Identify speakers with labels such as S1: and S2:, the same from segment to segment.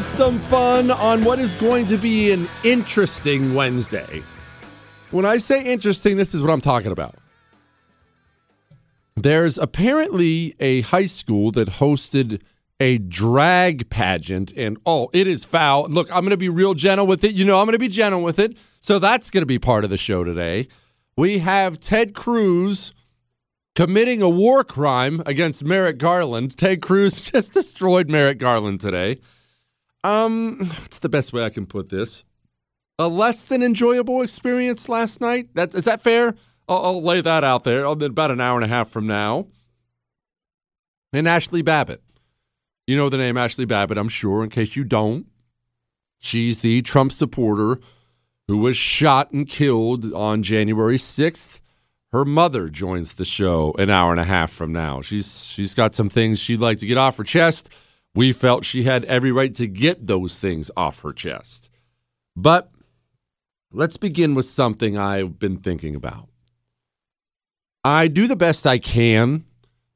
S1: have some fun on what is going to be an interesting Wednesday. When I say interesting, this is what I'm talking about. There's apparently a high school that hosted a drag pageant, and oh, it is foul. Look, I'm going to be real gentle with it. You know, I'm going to be gentle with it. So that's going to be part of the show today. We have Ted Cruz committing a war crime against Merrick Garland. Ted Cruz just destroyed Merrick Garland today. Um, what's the best way I can put this? A less than enjoyable experience last night. That is that fair? I'll, I'll lay that out there. About an hour and a half from now. And Ashley Babbitt. You know the name Ashley Babbitt, I'm sure. In case you don't, she's the Trump supporter who was shot and killed on January 6th. Her mother joins the show an hour and a half from now. She's she's got some things she'd like to get off her chest. We felt she had every right to get those things off her chest. But let's begin with something I've been thinking about. I do the best I can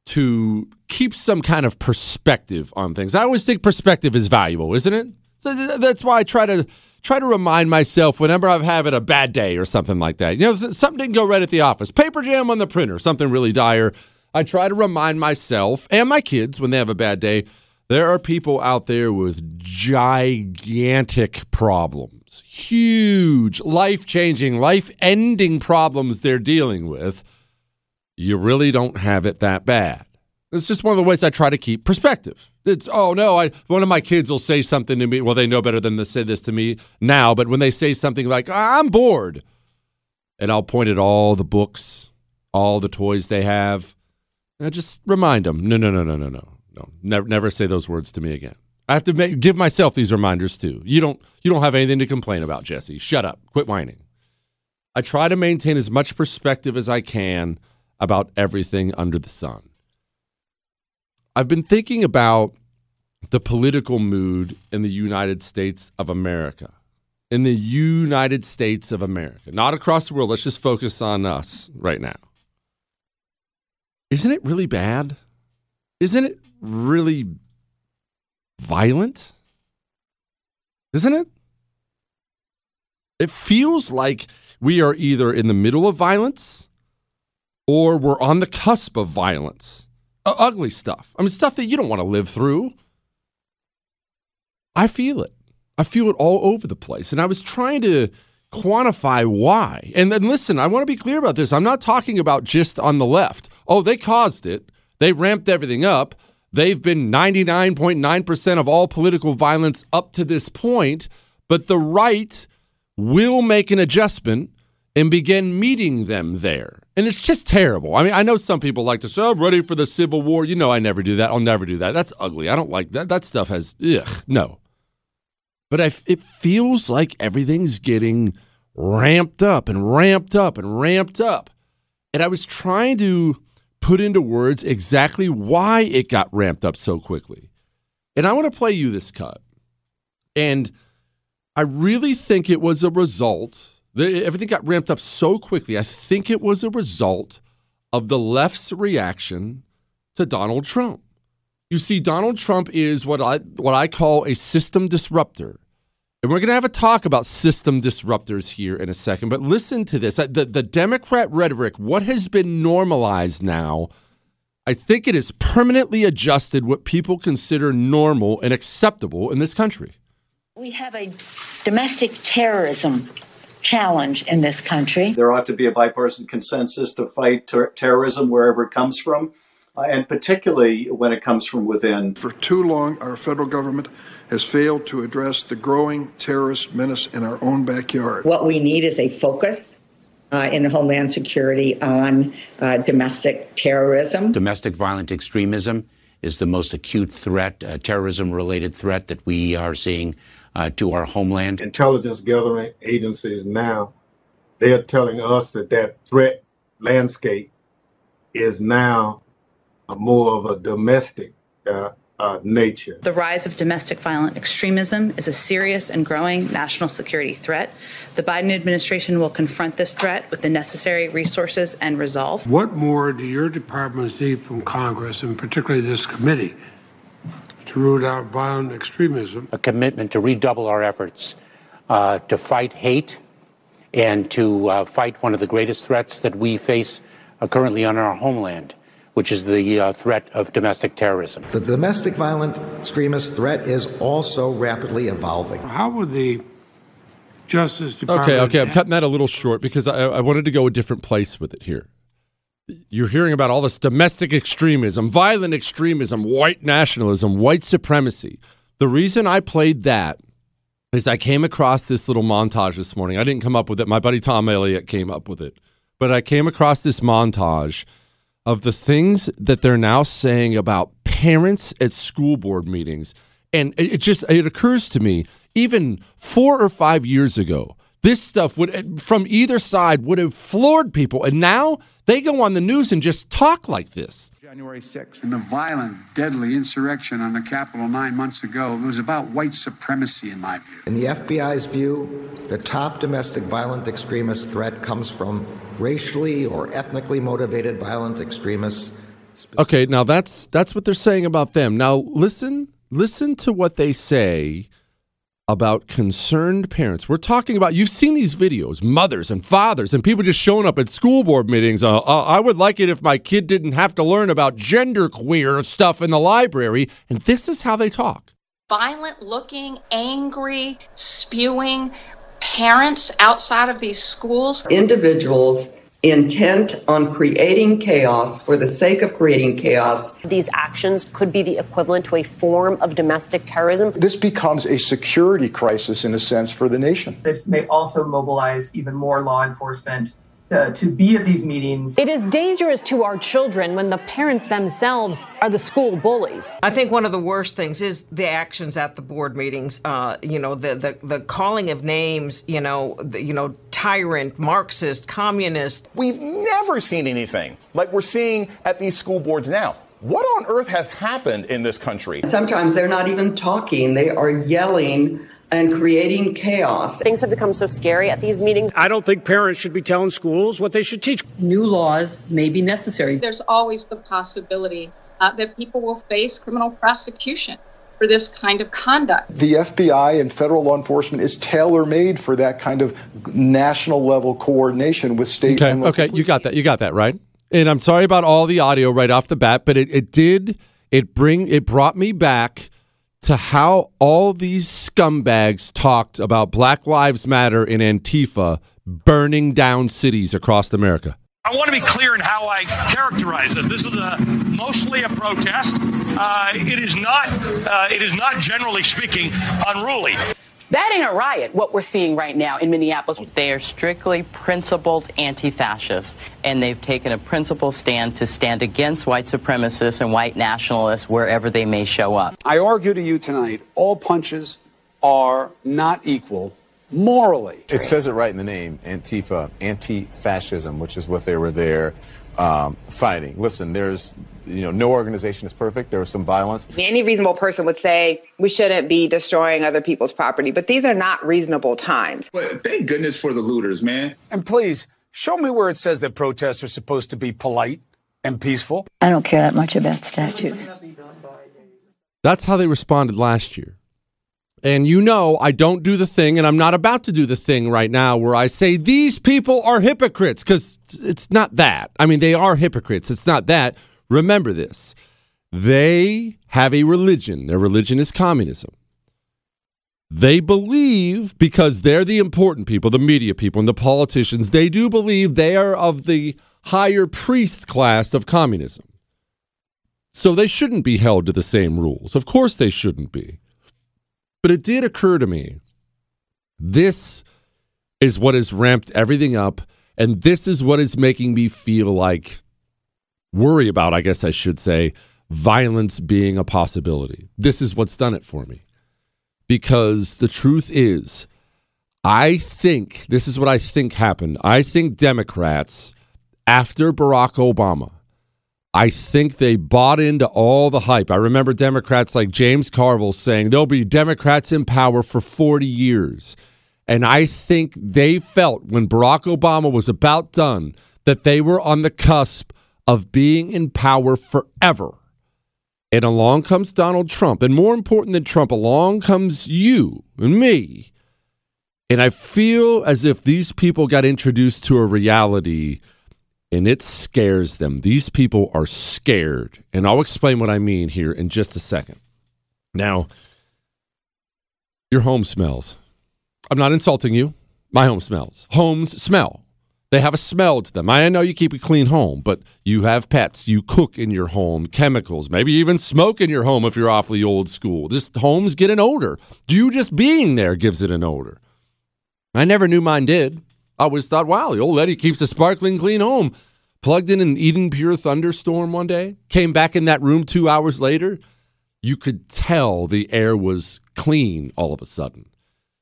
S1: to keep some kind of perspective on things. I always think perspective is valuable, isn't it? So that's why I try to try to remind myself whenever I'm having a bad day or something like that. You know, something didn't go right at the office, paper jam on the printer, something really dire. I try to remind myself and my kids when they have a bad day there are people out there with gigantic problems, huge, life changing, life ending problems they're dealing with. You really don't have it that bad. It's just one of the ways I try to keep perspective. It's oh no, I one of my kids will say something to me. Well, they know better than to say this to me now, but when they say something like "I'm bored," and I'll point at all the books, all the toys they have, and I just remind them, no, no, no, no, no, no no, never, never say those words to me again. I have to make, give myself these reminders too. You don't, you don't have anything to complain about, Jesse. Shut up. Quit whining. I try to maintain as much perspective as I can about everything under the sun. I've been thinking about the political mood in the United States of America. In the United States of America, not across the world. Let's just focus on us right now. Isn't it really bad? Isn't it really violent? Isn't it? It feels like we are either in the middle of violence or we're on the cusp of violence. Uh, ugly stuff. I mean, stuff that you don't want to live through. I feel it. I feel it all over the place. And I was trying to quantify why. And then listen, I want to be clear about this. I'm not talking about just on the left. Oh, they caused it, they ramped everything up. They've been 99.9% of all political violence up to this point, but the right will make an adjustment and begin meeting them there. And it's just terrible. I mean, I know some people like to say, I'm ready for the Civil War. You know, I never do that. I'll never do that. That's ugly. I don't like that. That stuff has, ugh, no. But I, it feels like everything's getting ramped up and ramped up and ramped up. And I was trying to put into words exactly why it got ramped up so quickly. And I want to play you this cut. And I really think it was a result. Everything got ramped up so quickly. I think it was a result of the left's reaction to Donald Trump. You see, Donald Trump is what I what I call a system disruptor. And we're going to have a talk about system disruptors here in a second. But listen to this the, the Democrat rhetoric, what has been normalized now, I think it has permanently adjusted what people consider normal and acceptable in this country.
S2: We have a domestic terrorism challenge in this country.
S3: There ought to be a bipartisan consensus to fight ter- terrorism wherever it comes from, uh, and particularly when it comes from within.
S4: For too long, our federal government has failed to address the growing terrorist menace in our own backyard.
S2: What we need is a focus uh, in Homeland Security on uh, domestic terrorism.
S5: Domestic violent extremism is the most acute threat, uh, terrorism related threat that we are seeing uh, to our homeland.
S6: Intelligence gathering agencies now, they're telling us that that threat landscape is now more of a domestic uh, nature.
S7: The rise of domestic violent extremism is a serious and growing national security threat. The Biden administration will confront this threat with the necessary resources and resolve.
S8: What more do your departments need from Congress, and particularly this committee, to to root out violent extremism,
S5: a commitment to redouble our efforts uh, to fight hate and to uh, fight one of the greatest threats that we face uh, currently on our homeland, which is the uh, threat of domestic terrorism.
S9: The domestic violent extremist threat is also rapidly evolving.
S8: How would the Justice Department.
S1: Okay, okay, I'm cutting that a little short because I, I wanted to go a different place with it here. You're hearing about all this domestic extremism, violent extremism, white nationalism, white supremacy. The reason I played that is I came across this little montage this morning. I didn't come up with it. My buddy Tom Elliott came up with it. But I came across this montage of the things that they're now saying about parents at school board meetings. And it just it occurs to me even 4 or 5 years ago, this stuff would eh, from either side would have floored people. And now they go on the news and just talk like this.
S10: January 6th. And the violent, deadly insurrection on the Capitol nine months ago, it was about white supremacy, in my view.
S9: In the FBI's view, the top domestic violent extremist threat comes from racially or ethnically motivated violent extremists.
S1: Okay, now that's that's what they're saying about them. Now listen, listen to what they say about concerned parents. We're talking about, you've seen these videos, mothers and fathers, and people just showing up at school board meetings. Uh, uh, I would like it if my kid didn't have to learn about gender queer stuff in the library. And this is how they talk
S11: violent looking, angry, spewing parents outside of these schools.
S2: Individuals intent on creating chaos for the sake of creating chaos.
S12: These actions could be the equivalent to a form of domestic terrorism.
S13: This becomes a security crisis, in a sense, for the nation.
S14: This may also mobilize even more law enforcement to, to be at these meetings.
S15: It is dangerous to our children when the parents themselves are the school bullies.
S16: I think one of the worst things is the actions at the board meetings. Uh, you know, the, the the calling of names. You know, the, you know, tyrant, Marxist, communist.
S17: We've never seen anything like we're seeing at these school boards now. What on earth has happened in this country?
S2: Sometimes they're not even talking; they are yelling and creating chaos.
S12: Things have become so scary at these meetings.
S18: I don't think parents should be telling schools what they should teach.
S19: New laws may be necessary.
S11: There's always the possibility uh, that people will face criminal prosecution for this kind of conduct.
S13: The FBI and federal law enforcement is tailor made for that kind of national level coordination with state
S1: okay,
S13: and
S1: local Okay, you got that. You got that, right? And I'm sorry about all the audio right off the bat, but it, it did it bring it brought me back to how all these scumbags talked about Black Lives Matter and Antifa burning down cities across America.
S18: I want to be clear in how I characterize this. This is a, mostly a protest. Uh, it is not. Uh, it is not, generally speaking, unruly.
S19: That ain't a riot, what we're seeing right now in Minneapolis.
S20: They are strictly principled anti fascists, and they've taken a principled stand to stand against white supremacists and white nationalists wherever they may show up.
S10: I argue to you tonight all punches are not equal morally.
S21: It says it right in the name Antifa, anti fascism, which is what they were there um, fighting. Listen, there's you know, no organization is perfect. There was some violence.
S22: Any reasonable person would say we shouldn't be destroying other people's property, but these are not reasonable times.
S21: But thank goodness for the looters, man.
S18: And please show me where it says that protests are supposed to be polite and peaceful.
S19: I don't care that much about statues.
S1: That's how they responded last year. And you know, I don't do the thing, and I'm not about to do the thing right now where I say these people are hypocrites, because it's not that. I mean, they are hypocrites. It's not that. Remember this they have a religion, their religion is communism. They believe, because they're the important people, the media people and the politicians, they do believe they are of the higher priest class of communism. So they shouldn't be held to the same rules. Of course they shouldn't be. But it did occur to me this is what has ramped everything up, and this is what is making me feel like worry about, I guess I should say, violence being a possibility. This is what's done it for me. Because the truth is, I think this is what I think happened. I think Democrats, after Barack Obama, I think they bought into all the hype. I remember Democrats like James Carville saying there'll be Democrats in power for 40 years. And I think they felt when Barack Obama was about done that they were on the cusp of being in power forever. And along comes Donald Trump. And more important than Trump, along comes you and me. And I feel as if these people got introduced to a reality and it scares them. These people are scared. And I'll explain what I mean here in just a second. Now, your home smells. I'm not insulting you. My home smells. Homes smell. They have a smell to them. I know you keep a clean home, but you have pets. You cook in your home, chemicals, maybe even smoke in your home if you're awfully old school. Just homes get an odor. Do you just being there gives it an odor. I never knew mine did. I always thought, wow, the old lady keeps a sparkling clean home. Plugged in an Eden Pure thunderstorm one day, came back in that room two hours later. You could tell the air was clean all of a sudden.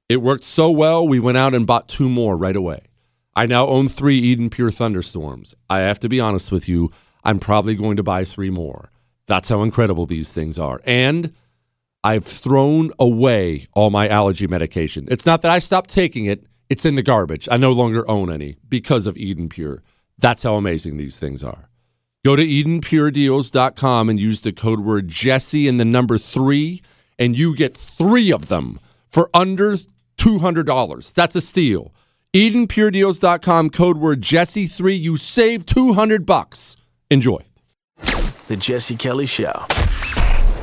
S1: It worked so well, we went out and bought two more right away. I now own three Eden Pure Thunderstorms. I have to be honest with you, I'm probably going to buy three more. That's how incredible these things are. And I've thrown away all my allergy medication. It's not that I stopped taking it, it's in the garbage. I no longer own any because of Eden Pure. That's how amazing these things are. Go to EdenPureDeals.com and use the code word Jesse and the number three, and you get three of them for under $200. That's a steal. EdenPureDeals.com, code word Jesse3. You save 200 bucks. Enjoy.
S23: The Jesse Kelly Show.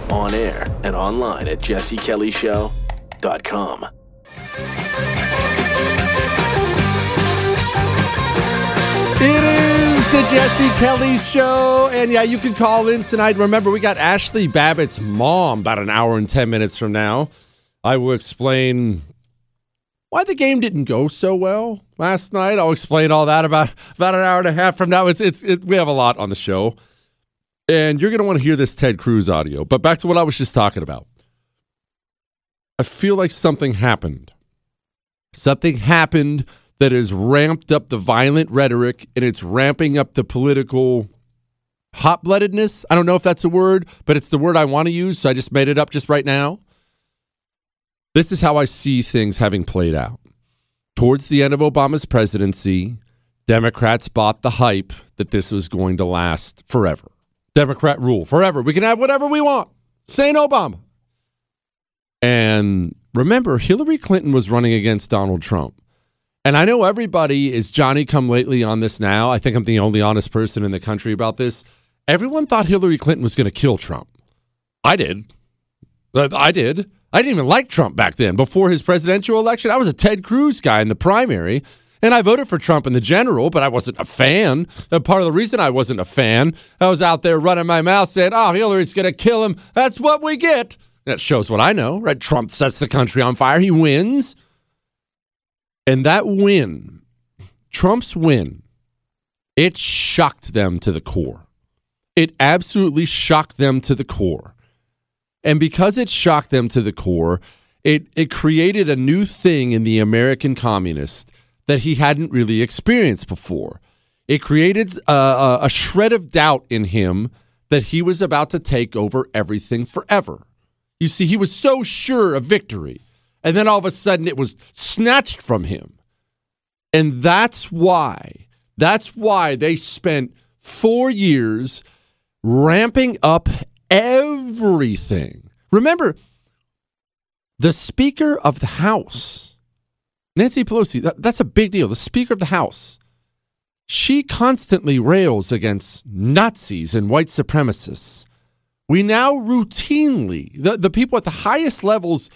S23: On air and online at jessekellyshow.com.
S1: It is the Jesse Kelly Show. And yeah, you can call in tonight. Remember, we got Ashley Babbitt's mom about an hour and 10 minutes from now. I will explain why the game didn't go so well last night. I'll explain all that about, about an hour and a half from now. It's, it's, it, we have a lot on the show. And you're going to want to hear this Ted Cruz audio. But back to what I was just talking about. I feel like something happened. Something happened that has ramped up the violent rhetoric and it's ramping up the political hot bloodedness. I don't know if that's a word, but it's the word I want to use. So I just made it up just right now. This is how I see things having played out. Towards the end of Obama's presidency, Democrats bought the hype that this was going to last forever. Democrat rule forever. We can have whatever we want. Saint Obama. And remember, Hillary Clinton was running against Donald Trump. And I know everybody is Johnny come lately on this now. I think I'm the only honest person in the country about this. Everyone thought Hillary Clinton was going to kill Trump. I did. I did. I didn't even like Trump back then. Before his presidential election, I was a Ted Cruz guy in the primary. And I voted for Trump in the general, but I wasn't a fan. And part of the reason I wasn't a fan, I was out there running my mouth saying, oh, Hillary's going to kill him. That's what we get. That shows what I know, right? Trump sets the country on fire. He wins. And that win, Trump's win, it shocked them to the core. It absolutely shocked them to the core. And because it shocked them to the core, it, it created a new thing in the American communist that he hadn't really experienced before. It created uh, a, a shred of doubt in him that he was about to take over everything forever. You see, he was so sure of victory. And then all of a sudden it was snatched from him. And that's why, that's why they spent four years ramping up everything. Remember, the Speaker of the House, Nancy Pelosi, that, that's a big deal. The Speaker of the House, she constantly rails against Nazis and white supremacists. We now routinely, the, the people at the highest levels,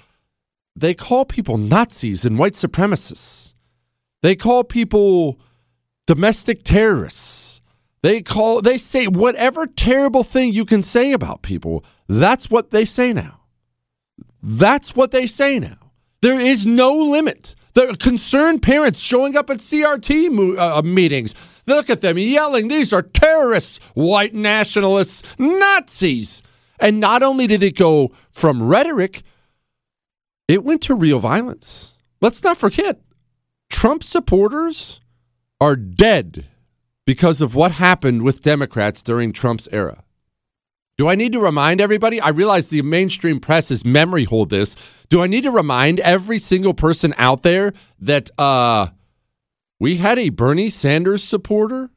S1: they call people Nazis and white supremacists. They call people domestic terrorists. They call they say whatever terrible thing you can say about people. That's what they say now. That's what they say now. There is no limit. The concerned parents showing up at CRT mo- uh, meetings. Look at them yelling, these are terrorists, white nationalists, Nazis. And not only did it go from rhetoric, it went to real violence. Let's not forget, Trump supporters are dead because of what happened with Democrats during Trump's era. Do I need to remind everybody? I realize the mainstream press is memory hold this. Do I need to remind every single person out there that uh, we had a Bernie Sanders supporter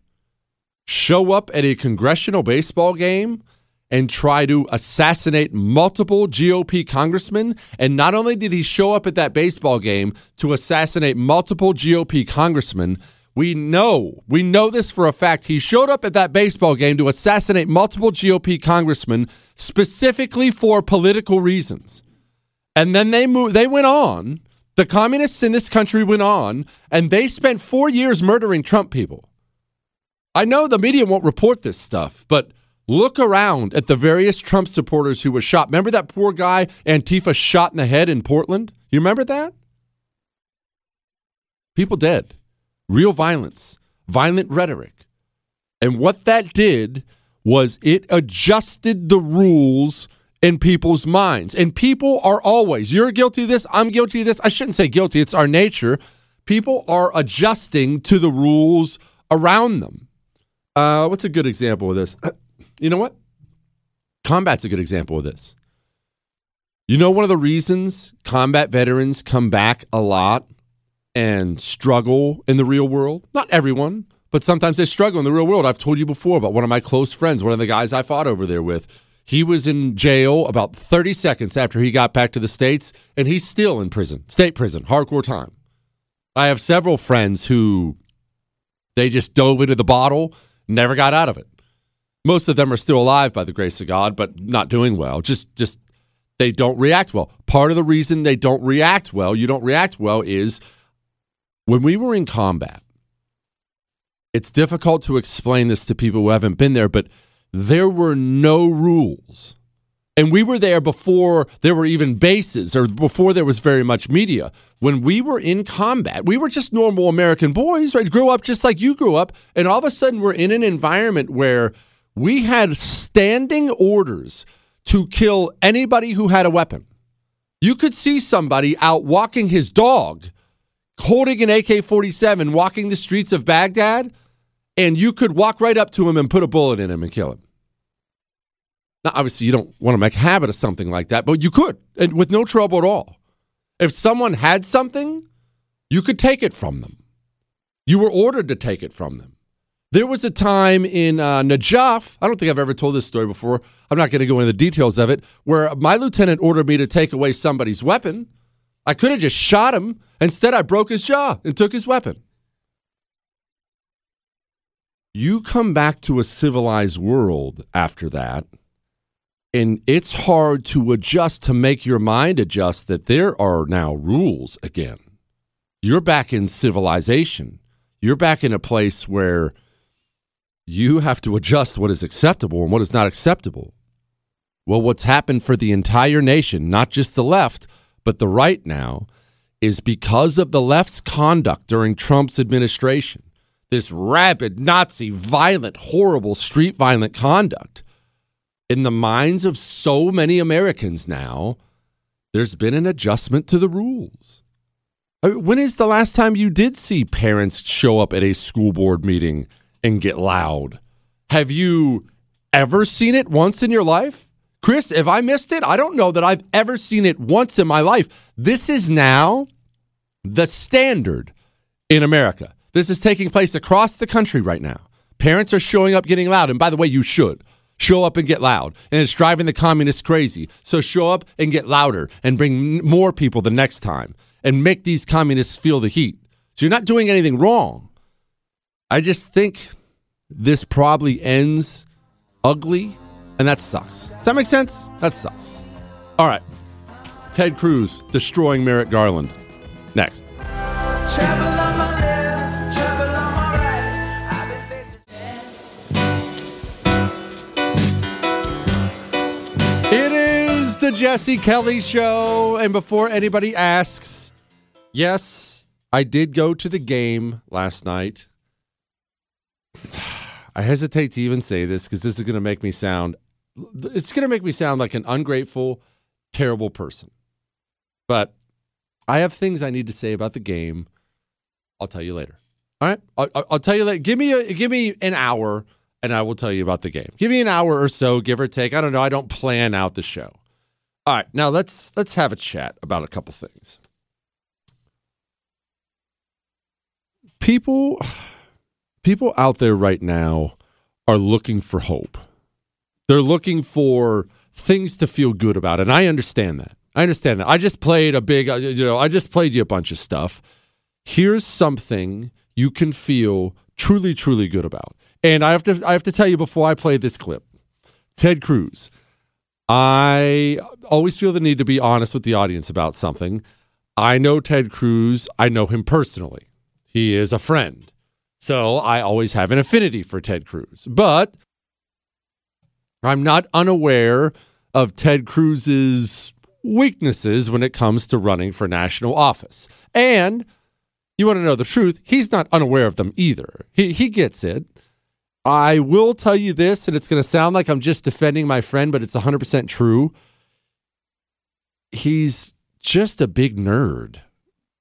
S1: show up at a congressional baseball game and try to assassinate multiple GOP congressmen. And not only did he show up at that baseball game to assassinate multiple GOP congressmen, we know, we know this for a fact. He showed up at that baseball game to assassinate multiple GOP congressmen specifically for political reasons. And then they moved, they went on. The communists in this country went on and they spent 4 years murdering Trump people. I know the media won't report this stuff, but Look around at the various Trump supporters who were shot. Remember that poor guy Antifa shot in the head in Portland? You remember that? People dead. Real violence, violent rhetoric. And what that did was it adjusted the rules in people's minds. And people are always, you're guilty of this, I'm guilty of this. I shouldn't say guilty, it's our nature. People are adjusting to the rules around them. Uh, what's a good example of this? You know what? Combat's a good example of this. You know, one of the reasons combat veterans come back a lot and struggle in the real world? Not everyone, but sometimes they struggle in the real world. I've told you before about one of my close friends, one of the guys I fought over there with. He was in jail about 30 seconds after he got back to the States, and he's still in prison, state prison, hardcore time. I have several friends who they just dove into the bottle, never got out of it. Most of them are still alive by the grace of God, but not doing well. Just just they don't react well. Part of the reason they don't react well, you don't react well is when we were in combat. It's difficult to explain this to people who haven't been there, but there were no rules. And we were there before there were even bases or before there was very much media. When we were in combat, we were just normal American boys, right? Grew up just like you grew up. And all of a sudden, we're in an environment where we had standing orders to kill anybody who had a weapon. You could see somebody out walking his dog, holding an AK 47, walking the streets of Baghdad, and you could walk right up to him and put a bullet in him and kill him. Now, obviously, you don't want to make a habit of something like that, but you could, and with no trouble at all. If someone had something, you could take it from them. You were ordered to take it from them. There was a time in uh, Najaf, I don't think I've ever told this story before. I'm not going to go into the details of it, where my lieutenant ordered me to take away somebody's weapon. I could have just shot him. Instead, I broke his jaw and took his weapon. You come back to a civilized world after that, and it's hard to adjust to make your mind adjust that there are now rules again. You're back in civilization. You're back in a place where you have to adjust what is acceptable and what is not acceptable. Well, what's happened for the entire nation, not just the left, but the right now, is because of the left's conduct during Trump's administration. This rabid, Nazi, violent, horrible, street violent conduct. In the minds of so many Americans now, there's been an adjustment to the rules. Uh, when is the last time you did see parents show up at a school board meeting and get loud. Have you ever seen it once in your life? Chris, if I missed it, I don't know that I've ever seen it once in my life. This is now the standard in America. This is taking place across the country right now. Parents are showing up getting loud. And by the way, you should show up and get loud. And it's driving the communists crazy. So show up and get louder and bring more people the next time and make these communists feel the heat. So you're not doing anything wrong. I just think this probably ends ugly, and that sucks. Does that make sense? That sucks. All right. Ted Cruz destroying Merrick Garland. Next. It is the Jesse Kelly Show. And before anybody asks, yes, I did go to the game last night. I hesitate to even say this because this is going to make me sound it's going to make me sound like an ungrateful, terrible person. But I have things I need to say about the game. I'll tell you later. All right, I'll, I'll tell you later. Give me a give me an hour, and I will tell you about the game. Give me an hour or so, give or take. I don't know. I don't plan out the show. All right, now let's let's have a chat about a couple things. People people out there right now are looking for hope. They're looking for things to feel good about, and I understand that. I understand that. I just played a big, uh, you know, I just played you a bunch of stuff. Here's something you can feel truly, truly good about. And I have to, I have to tell you before I play this clip, Ted Cruz. I always feel the need to be honest with the audience about something. I know Ted Cruz. I know him personally. He is a friend. So I always have an affinity for Ted Cruz. But I'm not unaware of Ted Cruz's weaknesses when it comes to running for national office. And you want to know the truth, he's not unaware of them either. He he gets it. I will tell you this, and it's going to sound like I'm just defending my friend, but it's 100% true. He's just a big nerd.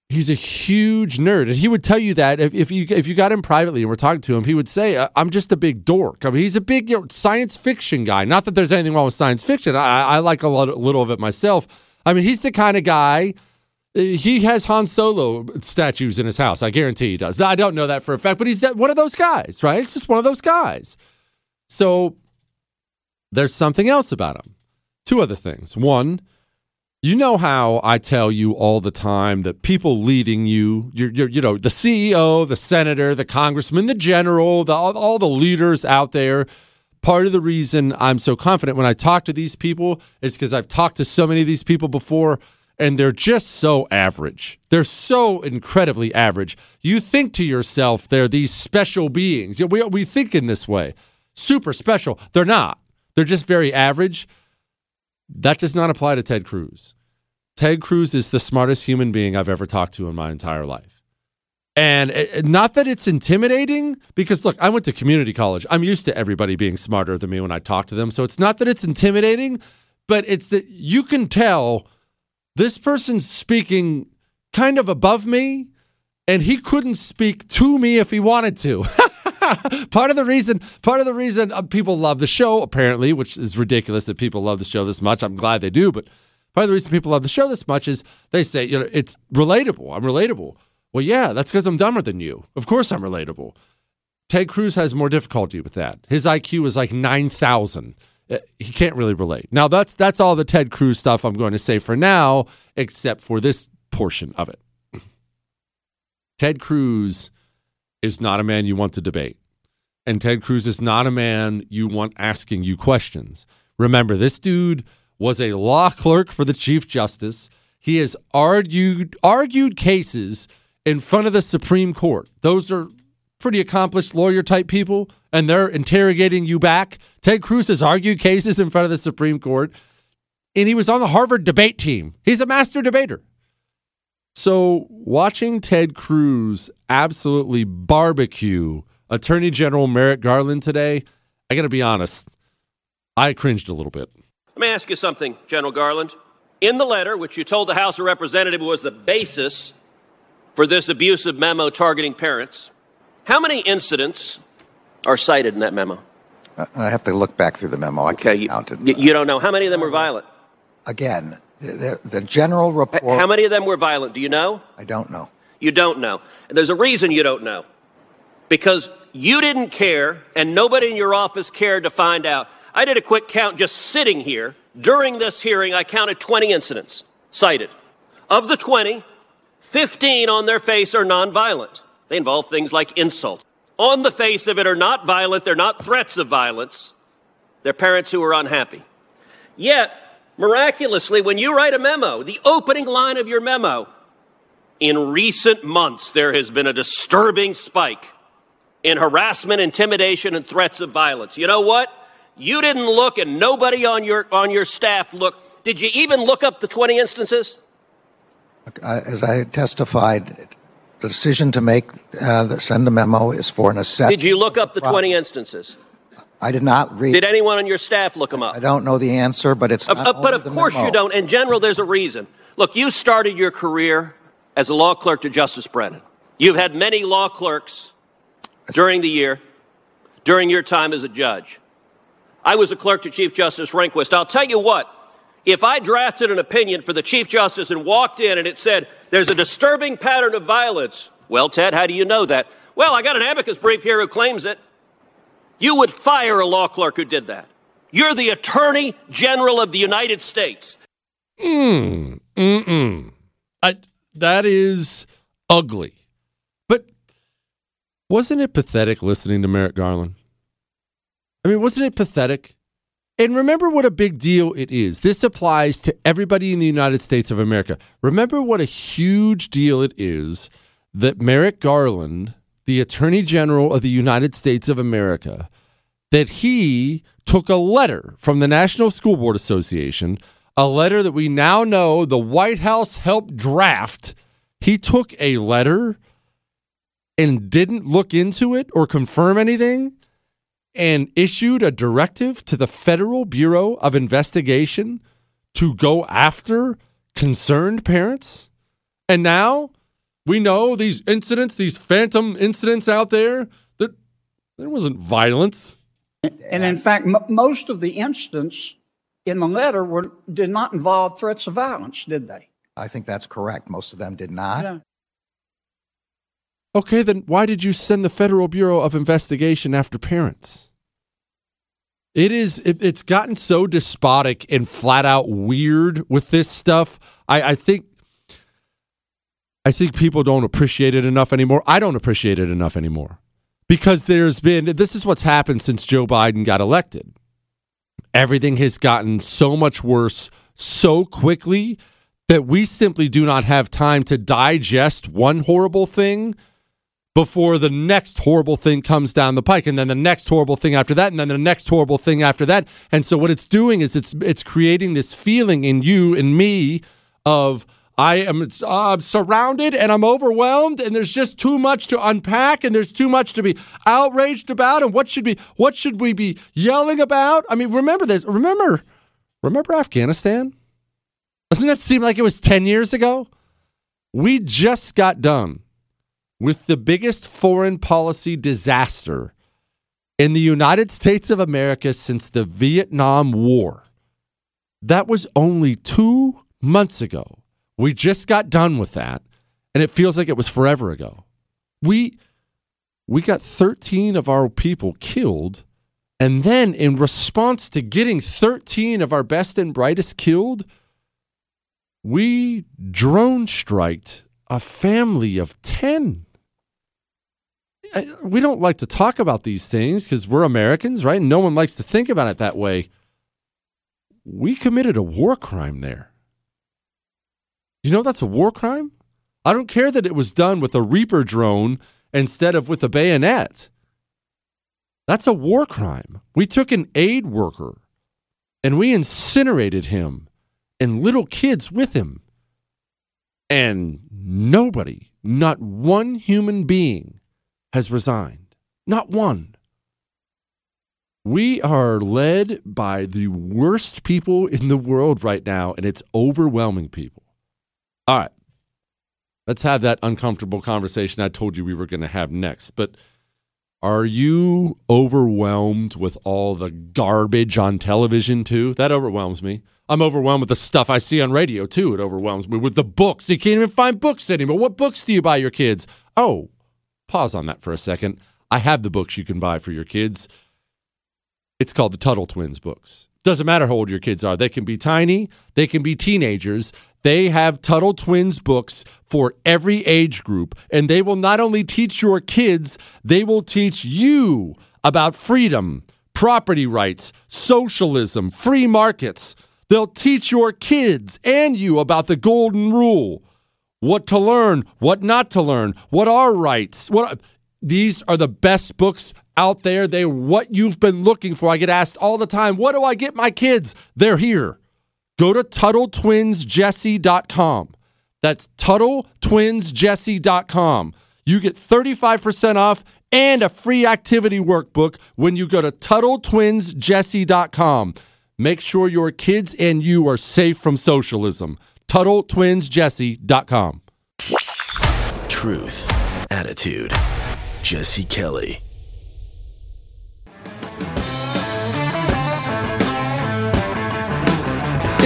S1: He's a huge nerd, and he would tell you that if, if you if you got him privately and we're talking to him, he would say, "I'm just a big dork." I mean, he's a big you know, science fiction guy. Not that there's anything wrong with science fiction. I, I like a, lot, little of it myself. I mean, he's the kind of guy. uh, He has Han Solo statues in his house. I guarantee he does. I don't know that for a fact, but he's that, one of those guys, right? It's just one of those guys. So there's something else about him. Two other things. One, you know how I tell you all the time that people leading you, you're, you're, you know, the CEO, the senator, the congressman, the general, the, all, all the leaders out there. Part of the reason I'm so confident when I talk to these people is because I've talked to so many of these people before, and they're just so average. They're so incredibly average. You think to yourself, they're these special beings. We, we think in this way, super special. They're not. They're just very average. That does not apply to Ted Cruz. Ted Cruz is the smartest human being I've ever talked to in my entire life. And it, not that it's intimidating, because look, I went to community college. I'm used to everybody being smarter than me when I talk to them. So it's not that it's intimidating, but it's that you can tell this person's speaking kind of above me, and he couldn't speak to me if he wanted to. part of the reason part of the reason uh, people love the show apparently which is ridiculous that people love the show this much. I'm glad they do but part of the reason people love the show this much is they say you know it's relatable. I'm relatable. Well yeah that's because i'm dumber than you. Of course i'm relatable. Ted cruz has more difficulty with that. His iq is like 9000 Uh, he can't really relate. Now that's that's all the ted cruz stuff i'm going to say for now except for this portion of it. Ted cruz is not a man you want to debate. And Ted Cruz is not a man you want asking you questions. Remember, this dude was a law clerk for the Chief Justice. He has argued argued cases in front of the Supreme Court. Those are pretty accomplished lawyer type people, and they're interrogating you back. Ted Cruz has argued cases in front of the Supreme Court, and he was on the Harvard debate team. He's a master debater. So, watching Ted Cruz absolutely barbecue Attorney General Merrick Garland today, I got to be honest, I cringed a little bit.
S24: Let me ask you something, General Garland. In the letter, which you told the House of Representatives was the basis for this abusive memo targeting parents, how many incidents are cited in that memo?
S9: Uh, I have to look back through the memo. I
S24: Okay,
S9: can't
S24: you,
S9: count it.
S24: you- you don't know. How many of them were violent?
S9: Again, the, the general report.
S24: How many of them were violent? Do you know?
S9: I don't know.
S24: You don't know. And there's a reason you don't know. Because you didn't care, and nobody in your office cared to find out. I did a quick count just sitting here. During this hearing, I counted 20 incidents cited. Of the 20, 15 on their face are nonviolent. They involve things like insult. On the face of it are not violent, they're not threats of violence. They're parents who are unhappy. Yet, miraculously, when you write a memo, the opening line of your memo, in recent months, there has been a disturbing spike in harassment, intimidation, and threats of violence. You know what? You didn't look, and nobody on your on your staff looked. Did you even look up the 20 instances?
S9: Uh, as I testified, the decision to make uh, the, send a memo is for an assessment.
S24: Did you look up the 20 instances?
S9: I did not read.
S24: Did anyone on your staff look them up?
S9: I don't know the answer, but it's.
S24: Of- but of course
S9: memo.
S24: you don't. In general, there's a reason. Look, you started your career as a law clerk to Justice Brennan. You've had many law clerks during the year, during your time as a judge. I was a clerk to Chief Justice Rehnquist. I'll tell you what, if I drafted an opinion for the Chief Justice and walked in and it said, there's a disturbing pattern of violence, well, Ted, how do you know that? Well, I got an amicus brief here who claims it. You would fire a law clerk who did that. You're the Attorney General of the United States.
S1: Mm, mm-mm. I, that is ugly. But wasn't it pathetic listening to Merrick Garland? I mean, wasn't it pathetic? And remember what a big deal it is. This applies to everybody in the United States of America. Remember what a huge deal it is that Merrick Garland, the Attorney General of the United States of America, that he took a letter from the National School Board Association, a letter that we now know the White House helped draft. He took a letter and didn't look into it or confirm anything and issued a directive to the Federal Bureau of Investigation to go after concerned parents. And now we know these incidents, these phantom incidents out there, that there wasn't violence.
S25: And in fact, m- most of the incidents in the letter were did not involve threats of violence, did they?
S9: I think that's correct. Most of them did not.
S25: Yeah.
S1: Okay, then why did you send the Federal Bureau of Investigation after parents? It is it, it's gotten so despotic and flat out weird with this stuff. I, I think I think people don't appreciate it enough anymore. I don't appreciate it enough anymore. Because there's been this is what's happened since Joe Biden got elected. Everything has gotten so much worse so quickly that we simply do not have time to digest one horrible thing before the next horrible thing comes down the pike and then the next horrible thing after that and then the next horrible thing after that. And so what it's doing is it's it's creating this feeling in you and me of I am uh, surrounded and I'm overwhelmed and there's just too much to unpack and there's too much to be outraged about and what should be what should we be yelling about? I mean, remember this. Remember remember Afghanistan? Doesn't that seem like it was 10 years ago? We just got done with the biggest foreign policy disaster in the United States of America since the Vietnam War. That was only 2 months ago. We just got done with that, and it feels like it was forever ago. We we got 13 of our people killed, and then in response to getting 13 of our best and brightest killed, we drone striked a family of 10. We don't like to talk about these things because we're Americans, right? No one likes to think about it that way. We committed a war crime there. You know that's a war crime? I don't care that it was done with a Reaper drone instead of with a bayonet. That's a war crime. We took an aid worker and we incinerated him and little kids with him. And nobody, not one human being, has resigned. Not one. We are led by the worst people in the world right now, and it's overwhelming people. All right. Let's have that uncomfortable conversation I told you we were going to have next. But are you overwhelmed with all the garbage on television, too? That overwhelms me. I'm overwhelmed with the stuff I see on radio, too. It overwhelms me with the books. You can't even find books anymore. What books do you buy your kids? Oh, pause on that for a second. I have the books you can buy for your kids. It's called the Tuttle Twins books. Doesn't matter how old your kids are. They can be tiny, they can be teenagers. They have Tuttle Twins books for every age group, and they will not only teach your kids, they will teach you about freedom, property rights, socialism, free markets. They'll teach your kids and you about the golden rule, what to learn, what not to learn, what are rights. What these are the best books out there. They're what you've been looking for. I get asked all the time, what do I get my kids? They're here. Go to TuttleTwinsJesse.com. That's TuttleTwinsJesse.com. You get 35% off and a free activity workbook when you go to TuttleTwinsJesse.com. Make sure your kids and you are safe from socialism. TuttleTwinsJesse.com.
S23: Truth, attitude. Jesse Kelly.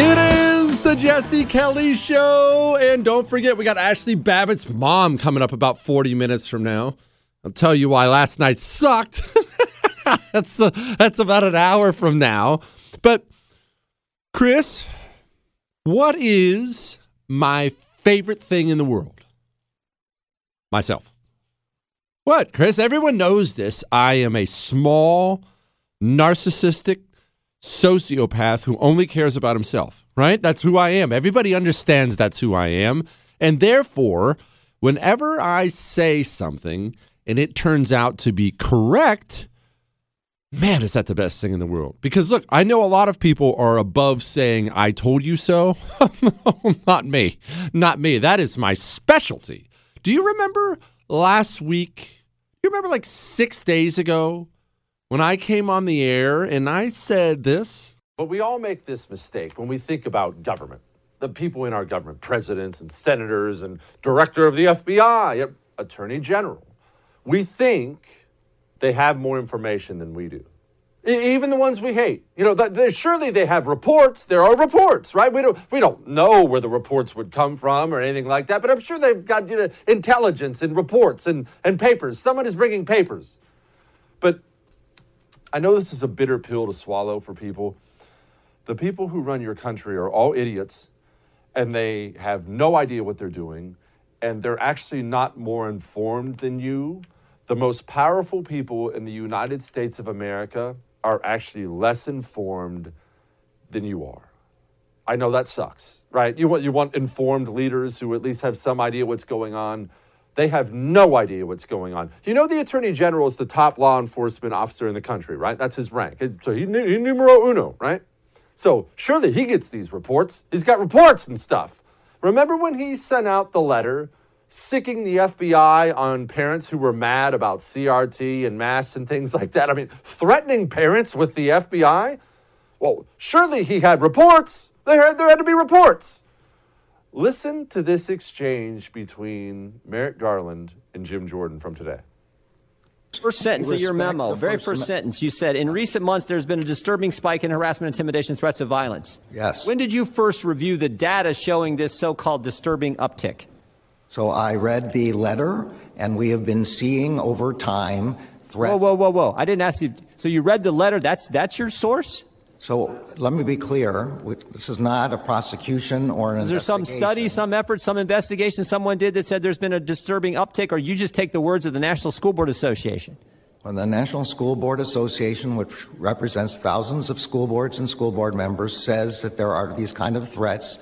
S1: It is the Jesse Kelly Show. And don't forget, we got Ashley Babbitt's mom coming up about 40 minutes from now. I'll tell you why last night sucked. that's, uh, that's about an hour from now. But, Chris, what is my favorite thing in the world? Myself. What, Chris? Everyone knows this. I am a small, narcissistic sociopath who only cares about himself, right? That's who I am. Everybody understands that's who I am. And therefore, whenever I say something and it turns out to be correct, man, is that the best thing in the world? Because look, I know a lot of people are above saying, I told you so. Not me. Not me. That is my specialty. Do you remember last week? You remember like six days ago when I came on the air and I said this? But we all make this mistake when we think about government. The people in our government, presidents and senators and director of the FBI, attorney general. We think they have more information than we do. Even the ones we hate, you know, surely they have reports. There are reports, right? We don't, we don't know where the reports would come from or anything like that, but I'm sure they've got you know, intelligence and reports and, and papers. Someone is bringing papers. But I know this is a bitter pill to swallow for people. The people who run your country are all idiots and they have no idea what they're doing and they're actually not more informed than you. The most powerful people in the United States of America are actually less informed than you are. I know that sucks, right? You want you want informed leaders who at least have some idea what's going on. They have no idea what's going on. You know, the Attorney General is the top law enforcement officer in the country, right? That's his rank. So he, he numero uno, right? So surely he gets these reports. He's got reports and stuff. Remember when he sent out the letter sicking the FBI on parents who were mad about CRT and masks and things like that? I mean, threatening parents with the FBI? Well, surely he had reports. There had, there had to be reports. Listen to this exchange between Merrick Garland and Jim Jordan from today.
S26: First sentence of your memo,
S9: the
S26: very
S9: First
S26: first sentence, you said, in recent months, there's been a disturbing spike in harassment, intimidation, threats of violence.
S9: Yes.
S26: When did you first review the data showing this so called disturbing uptick?
S9: So I read the letter, and we have been seeing over time threats.
S26: Whoa, whoa, whoa, whoa. I didn't ask you. So you read the letter. That's, that's your source?
S9: So let me be clear. This is not a prosecution or an
S26: Is there some study, some effort, some investigation someone did that said there's been a disturbing uptick, or you just take the words of the National School Board Association?
S9: Well, the National School Board Association, which represents thousands of school boards and school board members, says that there are these kind of threats.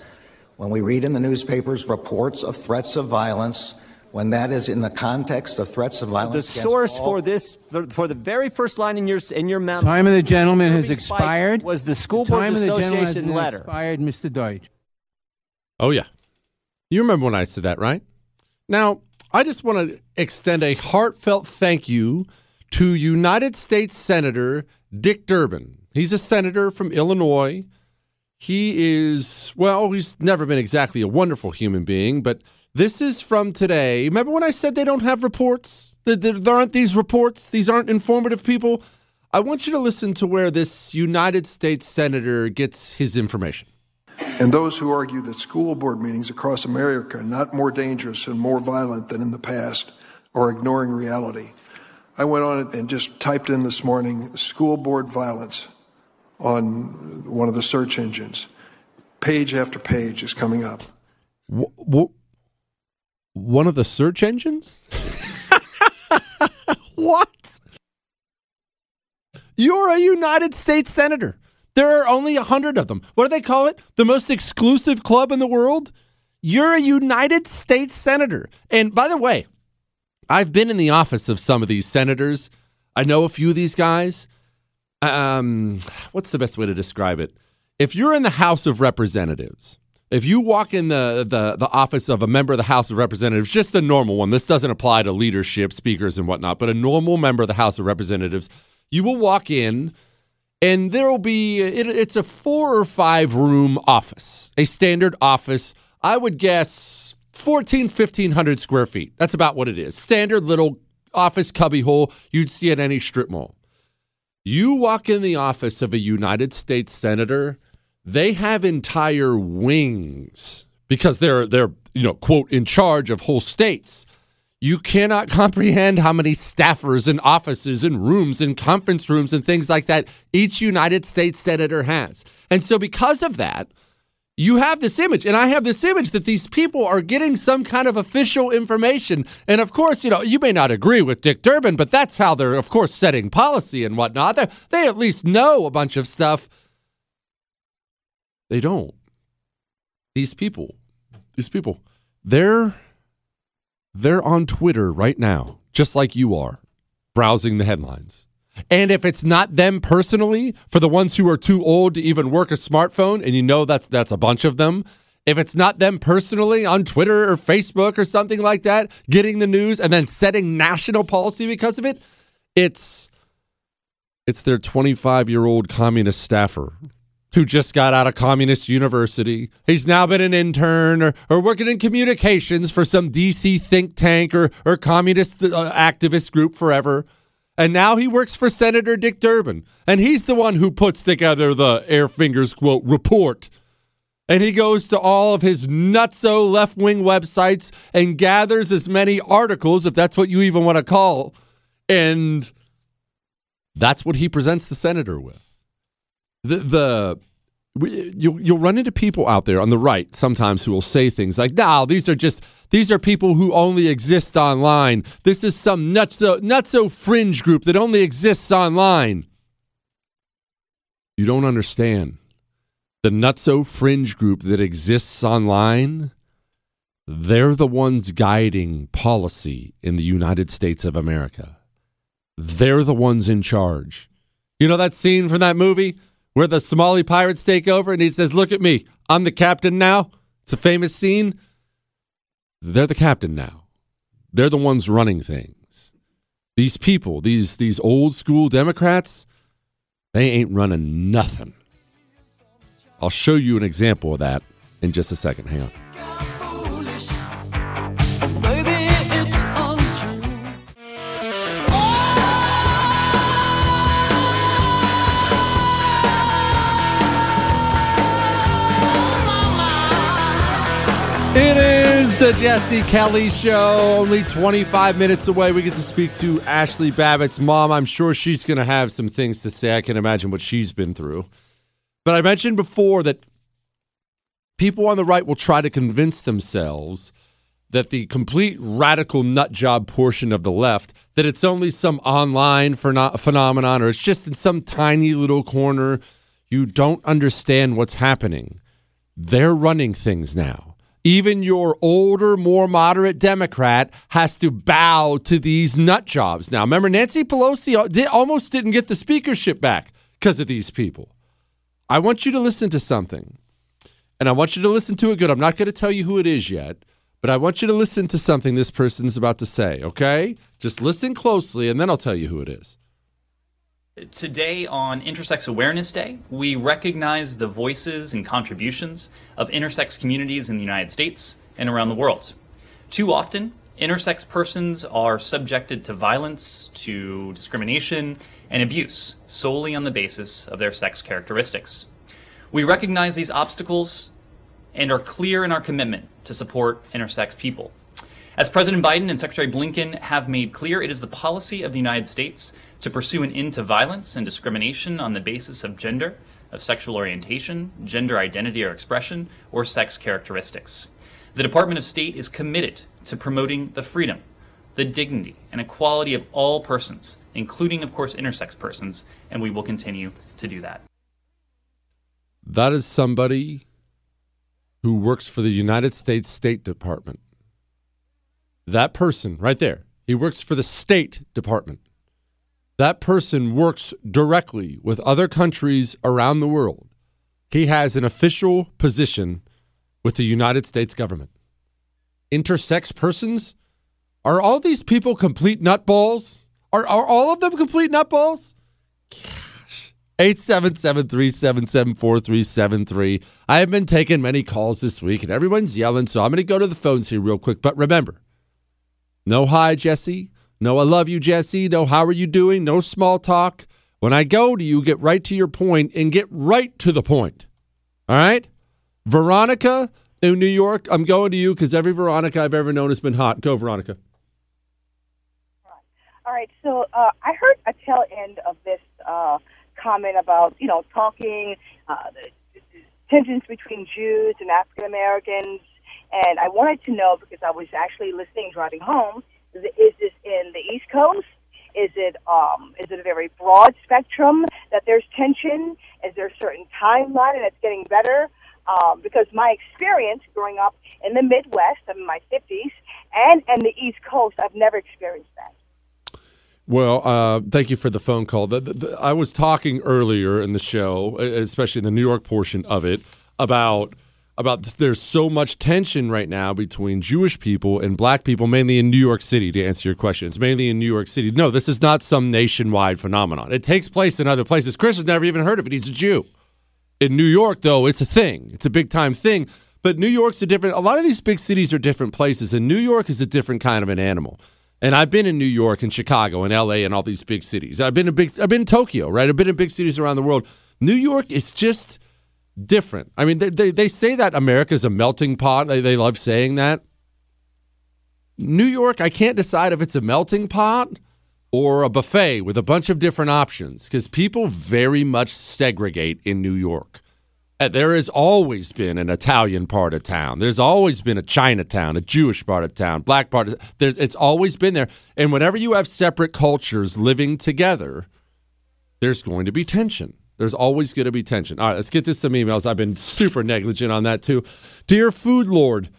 S9: When we read in the newspapers reports of threats of violence, when that is in the context of threats of violence, The
S26: source
S9: all-
S26: for this, for the very first line in your in your memo.
S27: Time of the gentleman has expired.
S26: Was the School
S27: The
S26: Board
S27: time of the gentleman has
S26: Association letter?
S27: Expired, Mr. Deutch.
S1: Oh, yeah. You remember when I said that, right? Now, I just want to extend a heartfelt thank you to United States Senator Dick Durbin. He's a senator from Illinois. He is, well, he's never been exactly a wonderful human being, but this is from today. Remember when I said they don't have reports? That there aren't these reports? These aren't informative people? I want you to listen to where this United States Senator gets his information.
S28: And those who argue that school board meetings across America are not more dangerous and more violent than in the past are ignoring reality. I went on it and just typed in this morning school board violence on one of the search engines. Page after page is coming up.
S1: Wh- wh- one of the search engines? what? You're a United States Senator. There are only a hundred of them. What do they call it? The most exclusive club in the world? You're a United States Senator. And by the way, I've been in the office of some of these senators. I know a few of these guys. Um, what's the best way to describe it? If you're in the House of Representatives, if you walk in the, the the office of a member of the House of Representatives, just a normal one, this doesn't apply to leadership, speakers, and whatnot, but a normal member of the House of Representatives, you will walk in and there will be it, it's a four or five room office, a standard office. I would guess 14, 1500 square feet. That's about what it is. Standard little office cubbyhole you'd see at any strip mall. You walk in the office of a United States senator, they have entire wings because they're they're you know quote in charge of whole states. You cannot comprehend how many staffers and offices and rooms and conference rooms and things like that each United States senator has. And so, because of that, you have this image, and I have this image that these people are getting some kind of official information. And of course, you know, you may not agree with Dick Durbin, but that's how they're, of course, setting policy and whatnot. They're, they at least know a bunch of stuff. They don't. These people, these people, they're they're on Twitter right now, just like you are, browsing the headlines. And if it's not them personally, for the ones who are too old to even work a smartphone, and you know that's that's a bunch of them, if it's not them personally on Twitter or Facebook or something like that, getting the news and then setting national policy because of it, it's it's their 25-year-old communist staffer who just got out of communist university. He's now been an intern or, or working in communications for some DC think tank or, or communist uh, activist group forever. And now he works for Senator Dick Durbin. And he's the one who puts together the Air Fingers quote report. And he goes to all of his nutso left wing websites and gathers as many articles, if that's what you even want to call. And that's what he presents the senator with. The, the you you'll run into people out there on the right sometimes who will say things like, "No, these are just these are people who only exist online. This is some nutso nutso fringe group that only exists online." You don't understand. The nutso fringe group that exists online, they're the ones guiding policy in the United States of America. They're the ones in charge. You know that scene from that movie where the Somali pirates take over and he says, Look at me, I'm the captain now? It's a famous scene. They're the captain now. They're the ones running things. These people, these these old school Democrats, they ain't running nothing. I'll show you an example of that in just a second. Hang on. It is the Jesse Kelly Show. Only 25 minutes away. We get to speak to Ashley Babbitt's mom. I'm sure she's going to have some things to say. I can imagine what she's been through. But I mentioned before that people on the right will try to convince themselves that the complete radical nut job portion of the left that it's only some online pheno- phenomenon or it's just in some tiny little corner. You don't understand what's happening. They're running things now even your older, more moderate Democrat has to bow to these nut jobs. Now, remember, Nancy Pelosi uh, did, almost didn't get the speakership back because of these people. I want you to listen to something, and I want you to listen to it good. I'm not going to tell you who it is yet, but I want you to listen to something this person's about to say, okay? Just listen closely, and then I'll tell you who it is.
S29: Today, on Intersex Awareness Day, we recognize the voices and contributions of intersex communities in the United States and around the world. Too often, intersex persons are subjected to violence, to discrimination, and abuse solely on the basis of their sex characteristics. We recognize these obstacles and are clear in our commitment to support intersex people. As President Biden and Secretary Blinken have made clear, it is the policy of the United States to pursue an end to violence and discrimination on the basis of gender, of sexual orientation, gender identity or expression, or sex characteristics. The Department of State is committed to promoting the freedom, the dignity, and equality of all persons, including, of course, intersex persons, and we will continue to do that.
S1: That is somebody who works for the United States State Department. That person right there, he works for the State Department. That person works directly with other countries around the world. He has an official position with the United States government. Intersex persons? Are all these people complete nutballs? Are, are all of them complete nutballs? Gosh. 877 377 4373. I have been taking many calls this week and everyone's yelling, so I'm going to go to the phones here real quick. But remember, no hi, Jesse. No, I love you, Jesse. No, how are you doing? No small talk. When I go to you, get right to your point and get right to the point. All right? Veronica in New York, I'm going to you because every Veronica I've ever known has been hot. Go, Veronica.
S30: All right. So uh, I heard a tail end of this uh, comment about you know talking uh, tensions between Jews and African Americans, and I wanted to know because I was actually listening driving home. Is, is this in the East Coast? Is it um, is it a very broad spectrum that there's tension? Is there a certain timeline and it's getting better? Um, because my experience growing up in the Midwest, I'm in my 50s, and and the East Coast, I've never experienced that.
S1: Well, uh, thank you for the phone call. The, the, the, I was talking earlier in the show, especially in the New York portion of it, about about there's so much tension right now between Jewish people and black people, mainly in New York City. To answer your question, it's mainly in New York City. No, this is not some nationwide phenomenon. It takes place in other places. Chris has never even heard of it. He's a Jew. In New York, though, it's a thing. It's a big time thing. But New York's a different. A lot of these big cities are different places, and New York is a different kind of an animal. And I've been in New York and Chicago and LA and all these big cities. I've been in big I've been in Tokyo, right? I've been in big cities around the world. New York is just different. I mean, they, they, they say that America's a melting pot. They, they love saying that. New York, I can't decide if it's a melting pot or a buffet with a bunch of different options because people very much segregate in New York. Uh, There has always been an Italian part of town. There's always been a Chinatown, a Jewish part of town, black part. Of, there's, it's always been there. And whenever you have separate cultures living together, there's going to be tension. There's always going to be tension. All right, let's get to some emails. I've been super negligent on that too. Dear Food Lord,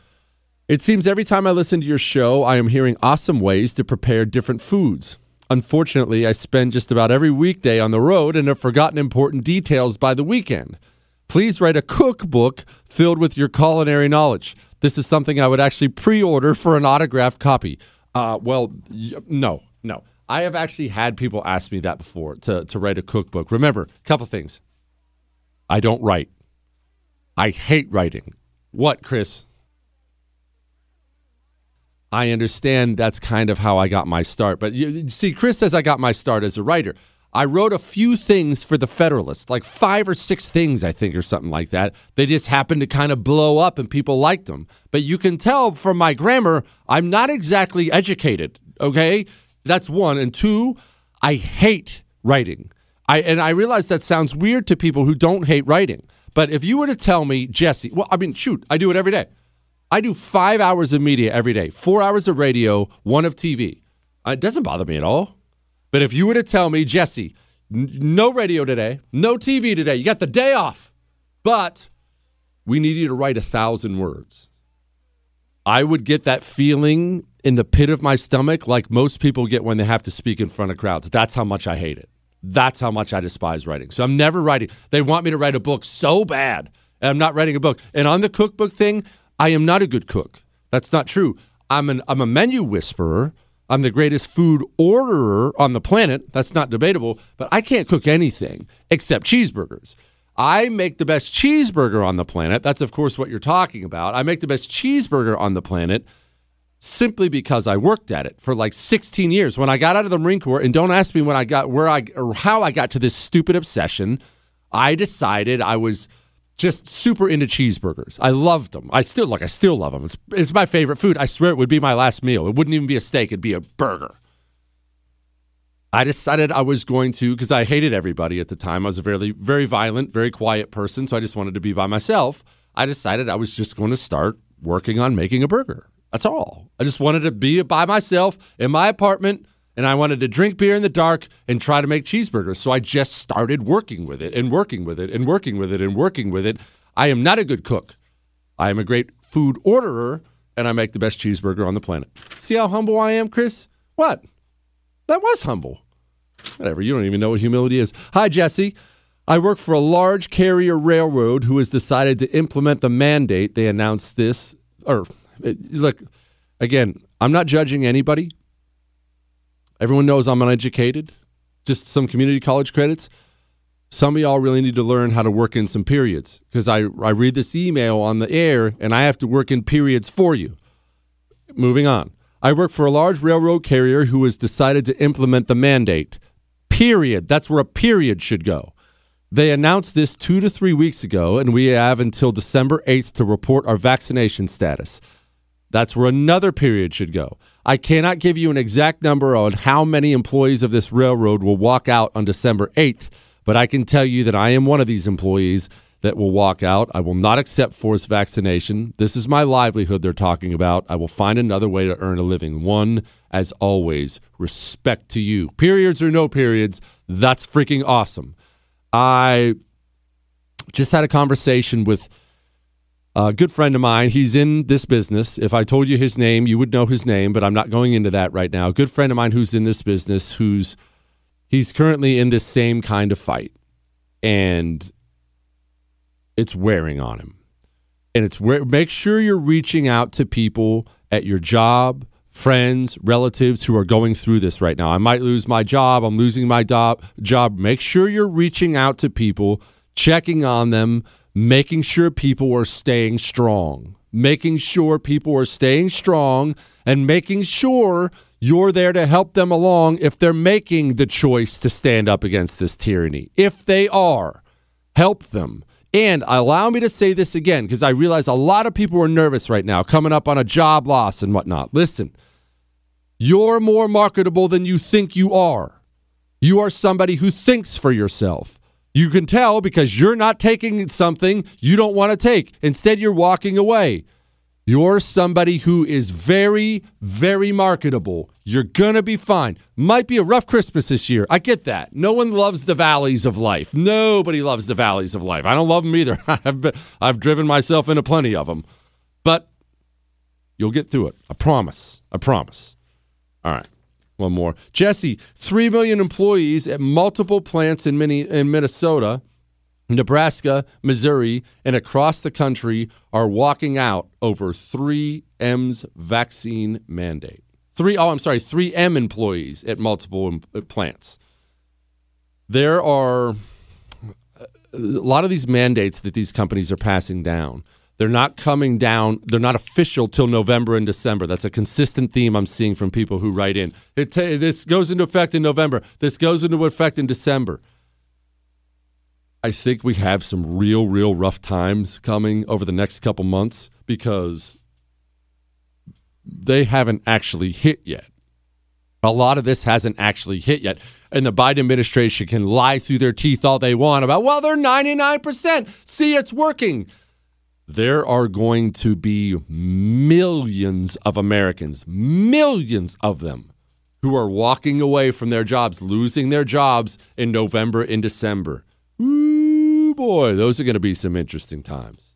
S1: it seems every time I listen to your show, I am hearing awesome ways to prepare different foods. Unfortunately, I spend just about every weekday on the road and have forgotten important details by the weekend. Please write a cookbook filled with your culinary knowledge. This is something I would actually pre order for an autographed copy. Uh, well, y- no, no. I have actually had people ask me that before to, to write a cookbook. Remember, a couple things. I don't write. I hate writing. What, Chris? I understand that's kind of how I got my start. But you, you see, Chris says I got my start as a writer. I wrote a few things for the Federalist, like five or six things, I think, or something like that. They just happened to kind of blow up and people liked them. But you can tell from my grammar, I'm not exactly educated, okay? That's one. And two, I hate writing. I and I realize that sounds weird to people who don't hate writing. But if you were to tell me, Jesse, well, I mean, shoot, I do it every day. I do five hours of media every day, four hours of radio, one of TV. Uh, It doesn't bother me at all. But if you were to tell me, Jesse, n- no radio today, no TV today, you got the day off, but we need you to write a thousand words. I would get that feeling in the pit of my stomach like most people get when they have to speak in front of crowds. That's how much I hate it. That's how much I despise writing. So I'm never writing. They want me to write a book so bad, and I'm not writing a book. And on the cookbook thing, I am not a good cook. That's not true. I'm an I'm a menu whisperer. I'm the greatest food orderer on the planet. That's not debatable, but I can't cook anything except cheeseburgers. I make the best cheeseburger on the planet. That's of course what you're talking about. I make the best cheeseburger on the planet simply because I worked at it for like 16 years. When I got out of the Marine Corps, and don't ask me when I got where I or how I got to this stupid obsession, I decided I was just super into cheeseburgers. I loved them. I still like. I still love them. It's it's my favorite food. I swear it would be my last meal. It wouldn't even be a steak. It'd be a burger. I decided I was going to because I hated everybody at the time. I was a very very violent, very quiet person, so I just wanted to be by myself. I decided I was just going to start working on making a burger. That's all. I just wanted to be by myself in my apartment and I wanted to drink beer in the dark and try to make cheeseburgers. So I just started working with it and working with it and working with it and working with it. I am not a good cook. I am a great food orderer and I make the best cheeseburger on the planet. See how humble I am, Chris? What? That was humble. Whatever. You don't even know what humility is. Hi, Jesse. I work for a large carrier railroad who has decided to implement the mandate. They announced this. Or, look, again, I'm not judging anybody. Everyone knows I'm uneducated. Just some community college credits. Some of y'all really need to learn how to work in some periods because I, I read this email on the air and I have to work in periods for you. Moving on. I work for a large railroad carrier who has decided to implement the mandate. Period. That's where a period should go. They announced this two to three weeks ago, and we have until December 8th to report our vaccination status. That's where another period should go. I cannot give you an exact number on how many employees of this railroad will walk out on December 8th, but I can tell you that I am one of these employees that will walk out. I will not accept forced vaccination. This is my livelihood they're talking about. I will find another way to earn a living. One, as always, respect to you. Periods or no periods, that's freaking awesome. I just had a conversation with a good friend of mine. He's in this business. If I told you his name, you would know his name, but I'm not going into that right now. A good friend of mine who's in this business, who's he's currently in this same kind of fight. And it's wearing on him. And it's where make sure you're reaching out to people at your job, friends, relatives who are going through this right now. I might lose my job, I'm losing my do- job. Make sure you're reaching out to people, checking on them, making sure people are staying strong. Making sure people are staying strong and making sure you're there to help them along if they're making the choice to stand up against this tyranny. If they are, help them. And allow me to say this again because I realize a lot of people are nervous right now coming up on a job loss and whatnot. Listen, you're more marketable than you think you are. You are somebody who thinks for yourself. You can tell because you're not taking something you don't want to take. Instead, you're walking away. You're somebody who is very, very marketable. You're going to be fine. Might be a rough Christmas this year. I get that. No one loves the valleys of life. Nobody loves the valleys of life. I don't love them either. I've, been, I've driven myself into plenty of them. But you'll get through it. I promise. I promise. All right. One more. Jesse, 3 million employees at multiple plants in, Mini- in Minnesota Nebraska, Missouri, and across the country are walking out over 3M's vaccine mandate. Three, oh, I'm sorry, 3M employees at multiple em- uh, plants. There are a lot of these mandates that these companies are passing down. They're not coming down, they're not official till November and December. That's a consistent theme I'm seeing from people who write in. It this goes into effect in November, this goes into effect in December. I think we have some real, real rough times coming over the next couple months because they haven't actually hit yet. A lot of this hasn't actually hit yet. And the Biden administration can lie through their teeth all they want about, well, they're 99%. See, it's working. There are going to be millions of Americans, millions of them, who are walking away from their jobs, losing their jobs in November and December. Ooh, boy, those are going to be some interesting times.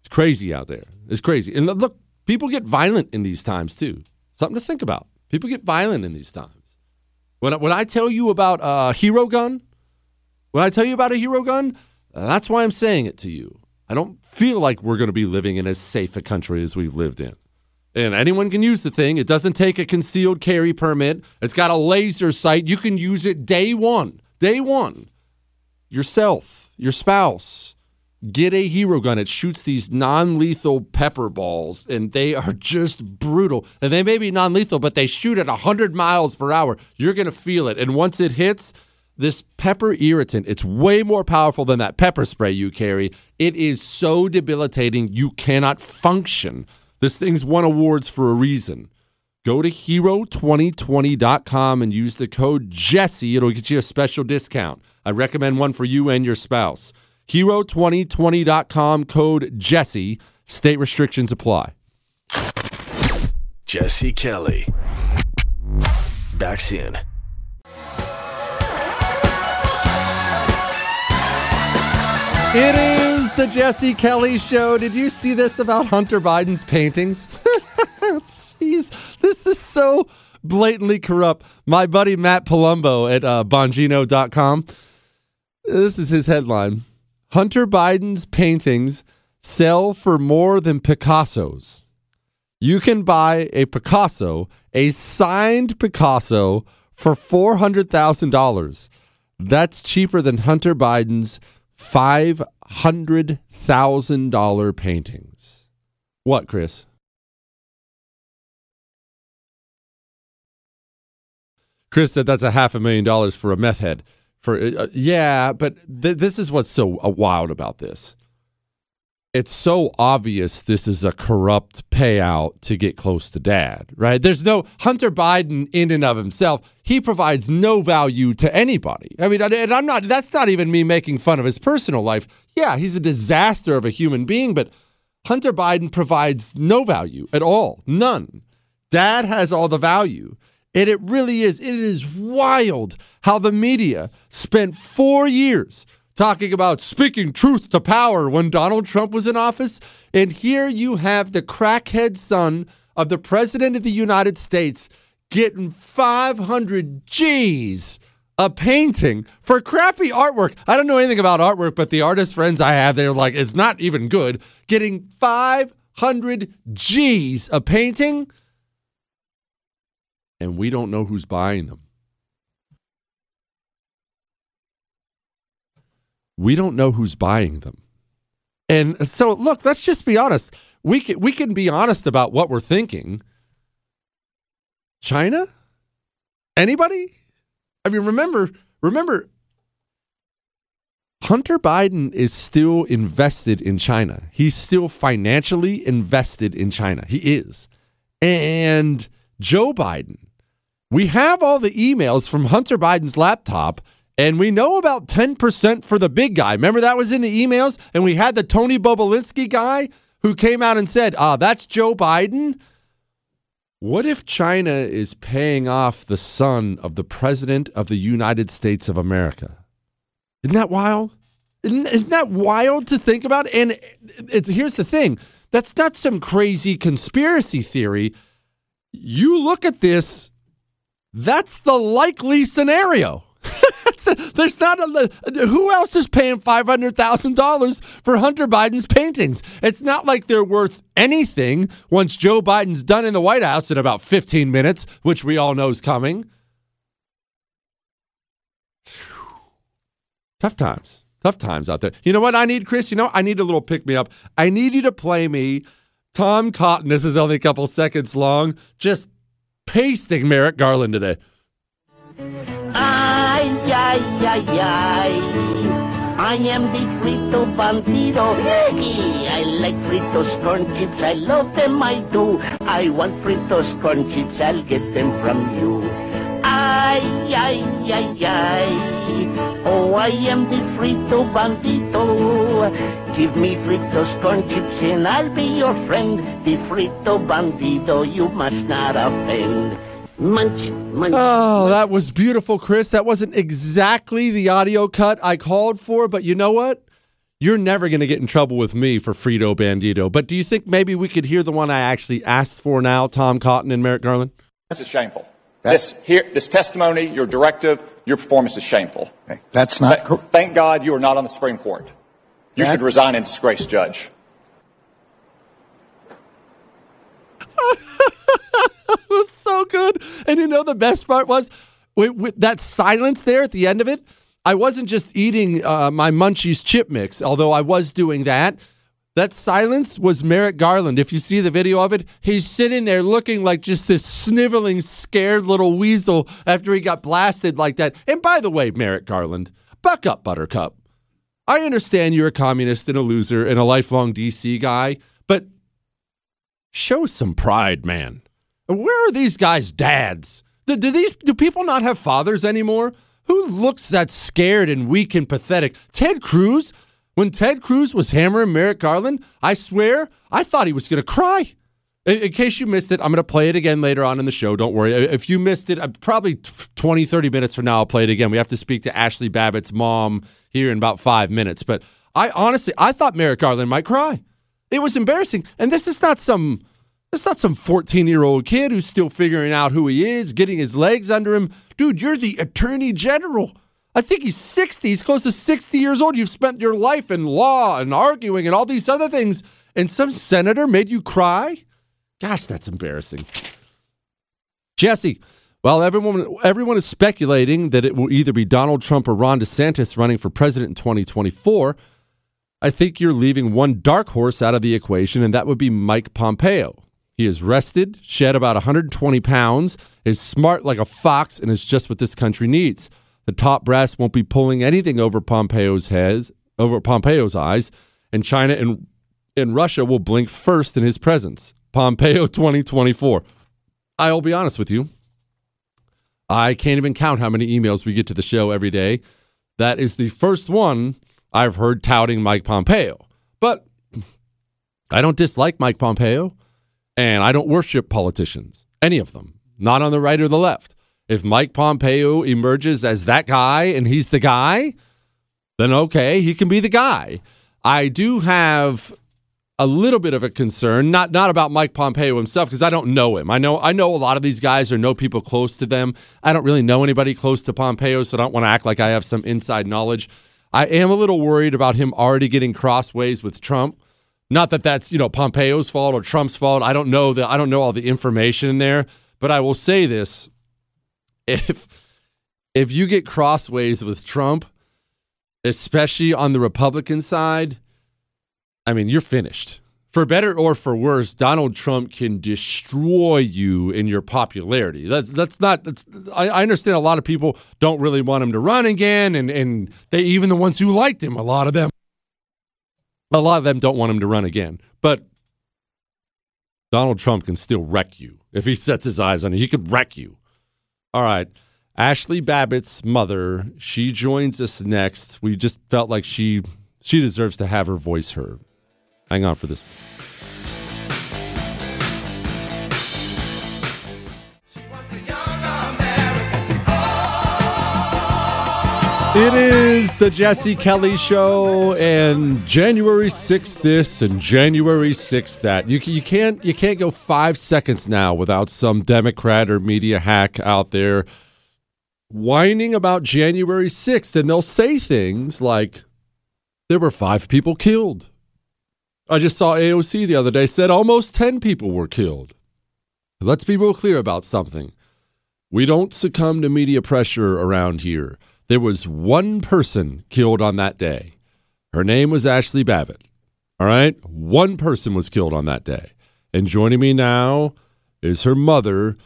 S1: It's crazy out there. It's crazy. And look, people get violent in these times too. Something to think about. People get violent in these times. When when I tell you about a hero gun, when I tell you about a hero gun, that's why I'm saying it to you. I don't feel like we're going to be living in as safe a country as we've lived in. And anyone can use the thing. It doesn't take a concealed carry permit. It's got a laser sight. You can use it day one. Day one yourself, your spouse. Get a hero gun. It shoots these non lethal pepper balls, and they are just brutal. And they may be non lethal, but they shoot at 100 miles per hour. You're going to feel it. And once it hits, this pepper irritant, it's way more powerful than that pepper spray you carry. It is so debilitating, you cannot function. This thing's won awards for a reason. Go to hero2020.com and use the code Jesse. It'll get you a special discount. I recommend one for you and your spouse. Hero2020.com code Jesse. State restrictions apply.
S23: Jesse Kelly. Back soon.
S1: It is the Jesse Kelly Show. Did you see this about Hunter Biden's paintings? Jeez, this is so blatantly corrupt. My buddy Matt Palumbo at uh, Bongino.com. This is his headline Hunter Biden's paintings sell for more than Picasso's. You can buy a Picasso, a signed Picasso, for $400,000. That's cheaper than Hunter Biden's $500,000 paintings. What, Chris? Chris said that's a half a million dollars for a meth head. For uh, yeah, but th- this is what's so uh, wild about this. It's so obvious this is a corrupt payout to get close to dad, right? There's no Hunter Biden in and of himself. He provides no value to anybody. I mean, and I'm not, that's not even me making fun of his personal life. Yeah, he's a disaster of a human being, but Hunter Biden provides no value at all. None. Dad has all the value. And it really is. It is wild how the media spent four years talking about speaking truth to power when Donald Trump was in office. And here you have the crackhead son of the president of the United States getting 500 G's a painting for crappy artwork. I don't know anything about artwork, but the artist friends I have, they're like, it's not even good. Getting 500 G's a painting, and we don't know who's buying them. We don't know who's buying them. And so, look, let's just be honest. We can, we can be honest about what we're thinking. China? Anybody? I mean, remember, remember, Hunter Biden is still invested in China. He's still financially invested in China. He is. And Joe Biden, we have all the emails from Hunter Biden's laptop and we know about 10% for the big guy. Remember that was in the emails? And we had the Tony Bobulinski guy who came out and said, ah, that's Joe Biden. What if China is paying off the son of the President of the United States of America? Isn't that wild? Isn't, isn't that wild to think about? And here's the thing that's not some crazy conspiracy theory. You look at this, that's the likely scenario. There's not a who else is paying five hundred thousand dollars for Hunter Biden's paintings. It's not like they're worth anything once Joe Biden's done in the White House in about fifteen minutes, which we all know is coming. Tough times, tough times out there. You know what I need, Chris? You know I need a little pick me up. I need you to play me Tom Cotton. This is only a couple seconds long. Just pasting Merrick Garland today.
S31: Ay, ay, ay, ay. I am the Frito Bandito. I like fritos corn chips. I love them, I do. I want fritos corn chips. I'll get them from you. Ay, ay, ay, ay. Oh, I am the Frito Bandito. Give me fritos corn chips and I'll be your friend. The Frito Bandito, you must not offend. Munch, munch.
S1: Oh, that was beautiful, Chris. That wasn't exactly the audio cut I called for, but you know what? You're never going to get in trouble with me for Frito Bandito. But do you think maybe we could hear the one I actually asked for now, Tom Cotton and Merrick Garland?
S32: This is shameful. This here, this testimony, your directive, your performance is shameful.
S9: That's not.
S32: Th- thank God you are not on the Supreme Court. You
S9: That-
S32: should resign in disgrace, Judge.
S1: it was so good. And you know the best part was with, with that silence there at the end of it. I wasn't just eating uh, my Munchies chip mix, although I was doing that. That silence was Merrick Garland. If you see the video of it, he's sitting there looking like just this sniveling, scared little weasel after he got blasted like that. And by the way, Merrick Garland, buck up, Buttercup. I understand you're a communist and a loser and a lifelong DC guy, but show some pride, man. Where are these guys' dads? Do, do these do people not have fathers anymore? Who looks that scared and weak and pathetic? Ted Cruz? When Ted Cruz was hammering Merrick Garland, I swear I thought he was going to cry. In, in case you missed it, I'm going to play it again later on in the show. Don't worry. If you missed it, uh, probably 20, 30 minutes from now, I'll play it again. We have to speak to Ashley Babbitt's mom here in about five minutes. But I honestly, I thought Merrick Garland might cry. It was embarrassing. And this is not some it's not some 14 year old kid who's still figuring out who he is, getting his legs under him. Dude, you're the attorney general. I think he's 60. He's close to 60 years old. You've spent your life in law and arguing and all these other things, and some senator made you cry? Gosh, that's embarrassing. Jesse, well, everyone everyone is speculating that it will either be Donald Trump or Ron DeSantis running for president in 2024. I think you're leaving one dark horse out of the equation, and that would be Mike Pompeo. He is rested, shed about 120 pounds, is smart like a fox, and is just what this country needs. The top brass won't be pulling anything over Pompeo's heads, over Pompeo's eyes, and China and and Russia will blink first in his presence. Pompeo 2024. I'll be honest with you. I can't even count how many emails we get to the show every day. That is the first one I've heard touting Mike Pompeo. But I don't dislike Mike Pompeo, and I don't worship politicians, any of them, not on the right or the left. If Mike Pompeo emerges as that guy and he's the guy, then okay, he can be the guy. I do have a little bit of a concern, not not about Mike Pompeo himself, because I don't know him. I know I know a lot of these guys or know people close to them. I don't really know anybody close to Pompeo, so I don't want to act like I have some inside knowledge. I am a little worried about him already getting crossways with Trump. Not that that's you know Pompeo's fault or Trump's fault. I don't know that I don't know all the information in there, but I will say this: if if you get crossways with Trump, especially on the Republican side, I mean, you're finished. For better or for worse, Donald Trump can destroy you in your popularity. That's that's not. That's, I, I understand a lot of people don't really want him to run again, and and they even the ones who liked him, a lot of them, a lot of them don't want him to run again. But Donald Trump can still wreck you if he sets his eyes on you. He could wreck you. All right. Ashley Babbitt's mother, she joins us next. We just felt like she she deserves to have her voice heard. Hang on for this. It is the Jesse Kelly Show, and January sixth this and January sixth that. You you can't you can't go five seconds now without some Democrat or media hack out there whining about January sixth, and they'll say things like, "There were five people killed." I just saw AOC the other day said almost ten people were killed. Let's be real clear about something. We don't succumb to media pressure around here. There was one person killed on that day. Her name was Ashley Babbitt. All right? One person was killed on that day. And joining me now is her mother,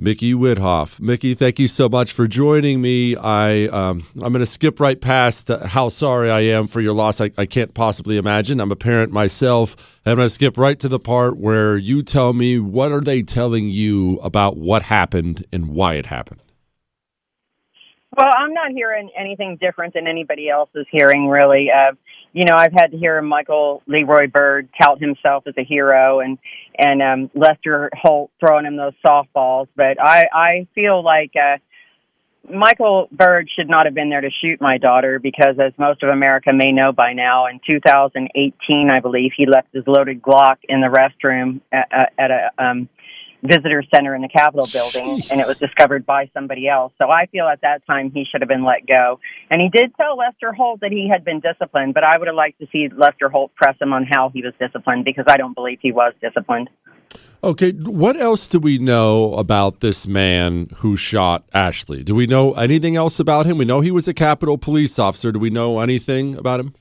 S1: Micki Witthoeft. Micki, thank you so much for joining me. I um, I'm going to skip right past how sorry I am for your loss. I, I can't possibly imagine. I'm a parent myself. I'm going to skip right to the part where you tell me what are they telling you about what happened and why it happened.
S33: Well, I'm not hearing anything different than anybody else is hearing, really. Uh, you know, I've had to hear Michael Leroy Byrd tout himself as a hero, and and um, Lester Holt throwing him those softballs. But I I feel like uh, Michael Byrd should not have been there to shoot my daughter because, as most of America may know by now, in 2018, I believe he left his loaded Glock in the restroom at, at a um, visitor center in the Capitol building, and it was discovered by somebody else. So I feel at that time he should have been let go. And he did tell Lester Holt that he had been disciplined, but I would have liked to see Lester Holt press him on how he was disciplined because I don't believe he was disciplined.
S1: Okay, what else do we know about this man who shot Ashley? Do we know anything else about him? We know he was a Capitol police officer. Do we know anything about him?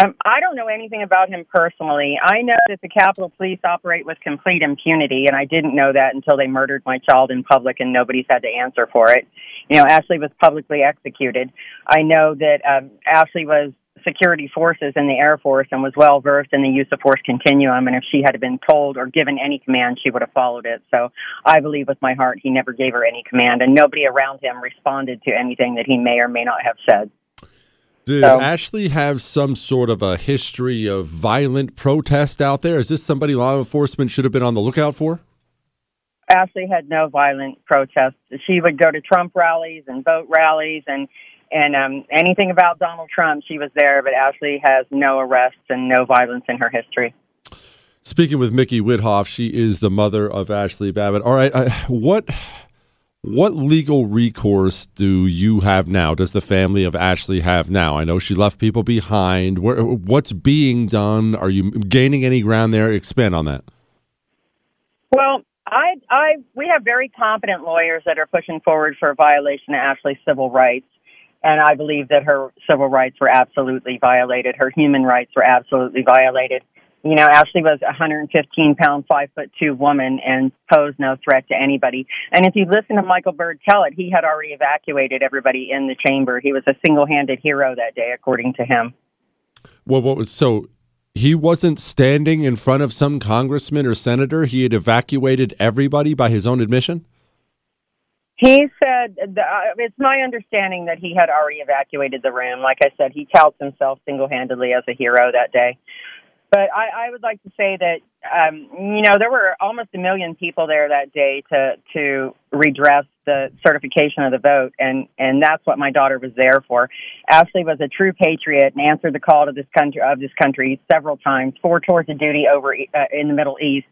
S33: Um, I don't know anything about him personally. I know that the Capitol Police operate with complete impunity, and I didn't know that until they murdered my child in public and nobody's had to answer for it. You know, Ashley was publicly executed. I know that um, Ashley was security forces in the Air Force and was well versed in the use of force continuum. And if she had been told or given any command, she would have followed it. So I believe with my heart he never gave her any command, and nobody around him responded to anything that he may or may not have said.
S1: Did so, Ashley have some sort of a history of violent protest out there? Is this somebody law enforcement should have been on the lookout for?
S33: Ashley had no violent protests. She would go to Trump rallies and vote rallies and and um, anything about Donald Trump, she was there. But Ashley has no arrests and no violence in her history.
S1: Speaking with Micki Witthoeft, she is the mother of Ashley Babbitt. All right, uh, what what legal recourse do you have now? Does the family of Ashley have now? I know she left people behind. What's being done? Are you gaining any ground there? Expand on that.
S33: Well, I, I, we have very competent lawyers that are pushing forward for a violation of Ashley's civil rights, and I believe that her civil rights were absolutely violated. Her human rights were absolutely violated. You know, Ashley was a 115 pound, five foot two woman and posed no threat to anybody. And if you listen to Michael Byrd tell it, he had already evacuated everybody in the chamber. He was a single handed hero that day, according to him.
S1: Well, what was so he wasn't standing in front of some congressman or senator. He had evacuated everybody by his own admission.
S33: He said, uh, it's my understanding that he had already evacuated the room. Like I said, he touts himself single handedly as a hero that day. But I, I would like to say that, um, you know, there were almost a million people there that day to, to redress the certification of the vote, and and that's what my daughter was there for. Ashley was a true patriot and answered the call to this country of this country several times, four tours of duty over uh, in the Middle East,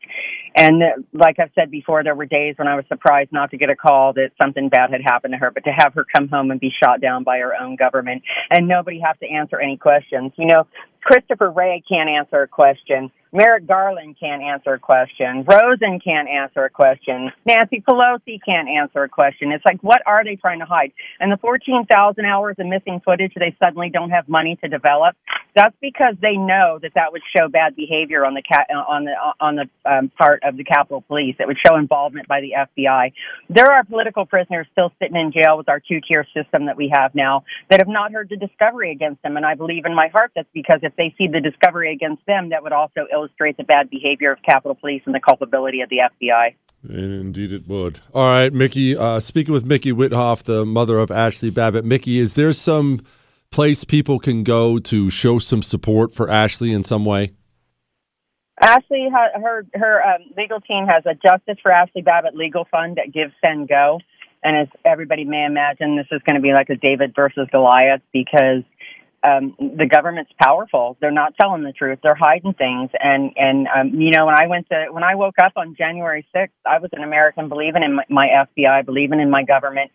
S33: and uh, like I've said before, there were days when I was surprised not to get a call that something bad had happened to her, but to have her come home and be shot down by her own government, and nobody have to answer any questions. You know, Christopher Wray can't answer a question. Merrick Garland can't answer a question. Rosen can't answer a question. Nancy Pelosi can't answer a question. It's like, what are they trying to hide? And the 14,000 hours of missing footage they suddenly don't have money to develop. That's because they know that that would show bad behavior on the ca- on the on the um, part of the Capitol Police. It would show involvement by the FBI. There are political prisoners still sitting in jail with our two-tier system that we have now that have not heard the discovery against them. And I believe in my heart that's because if they see the discovery against them, that would also illustrate the bad behavior of Capitol Police and the culpability of the FBI.
S1: Indeed, it would. All right, Micki. Uh, speaking with Micki Witthoeft, the mother of Ashley Babbitt. Micki, is there some place people can go to show some support for Ashley in some way?
S33: Ashley, her her um, legal team has a Justice for Ashley Babbitt legal fund that gives send go, and as everybody may imagine, this is going to be like a David versus Goliath because um, the government's powerful. They're not telling the truth. They're hiding things. And and um, you know, when I went to when I woke up on January sixth, I was an American, believing in my, my FBI, believing in my government,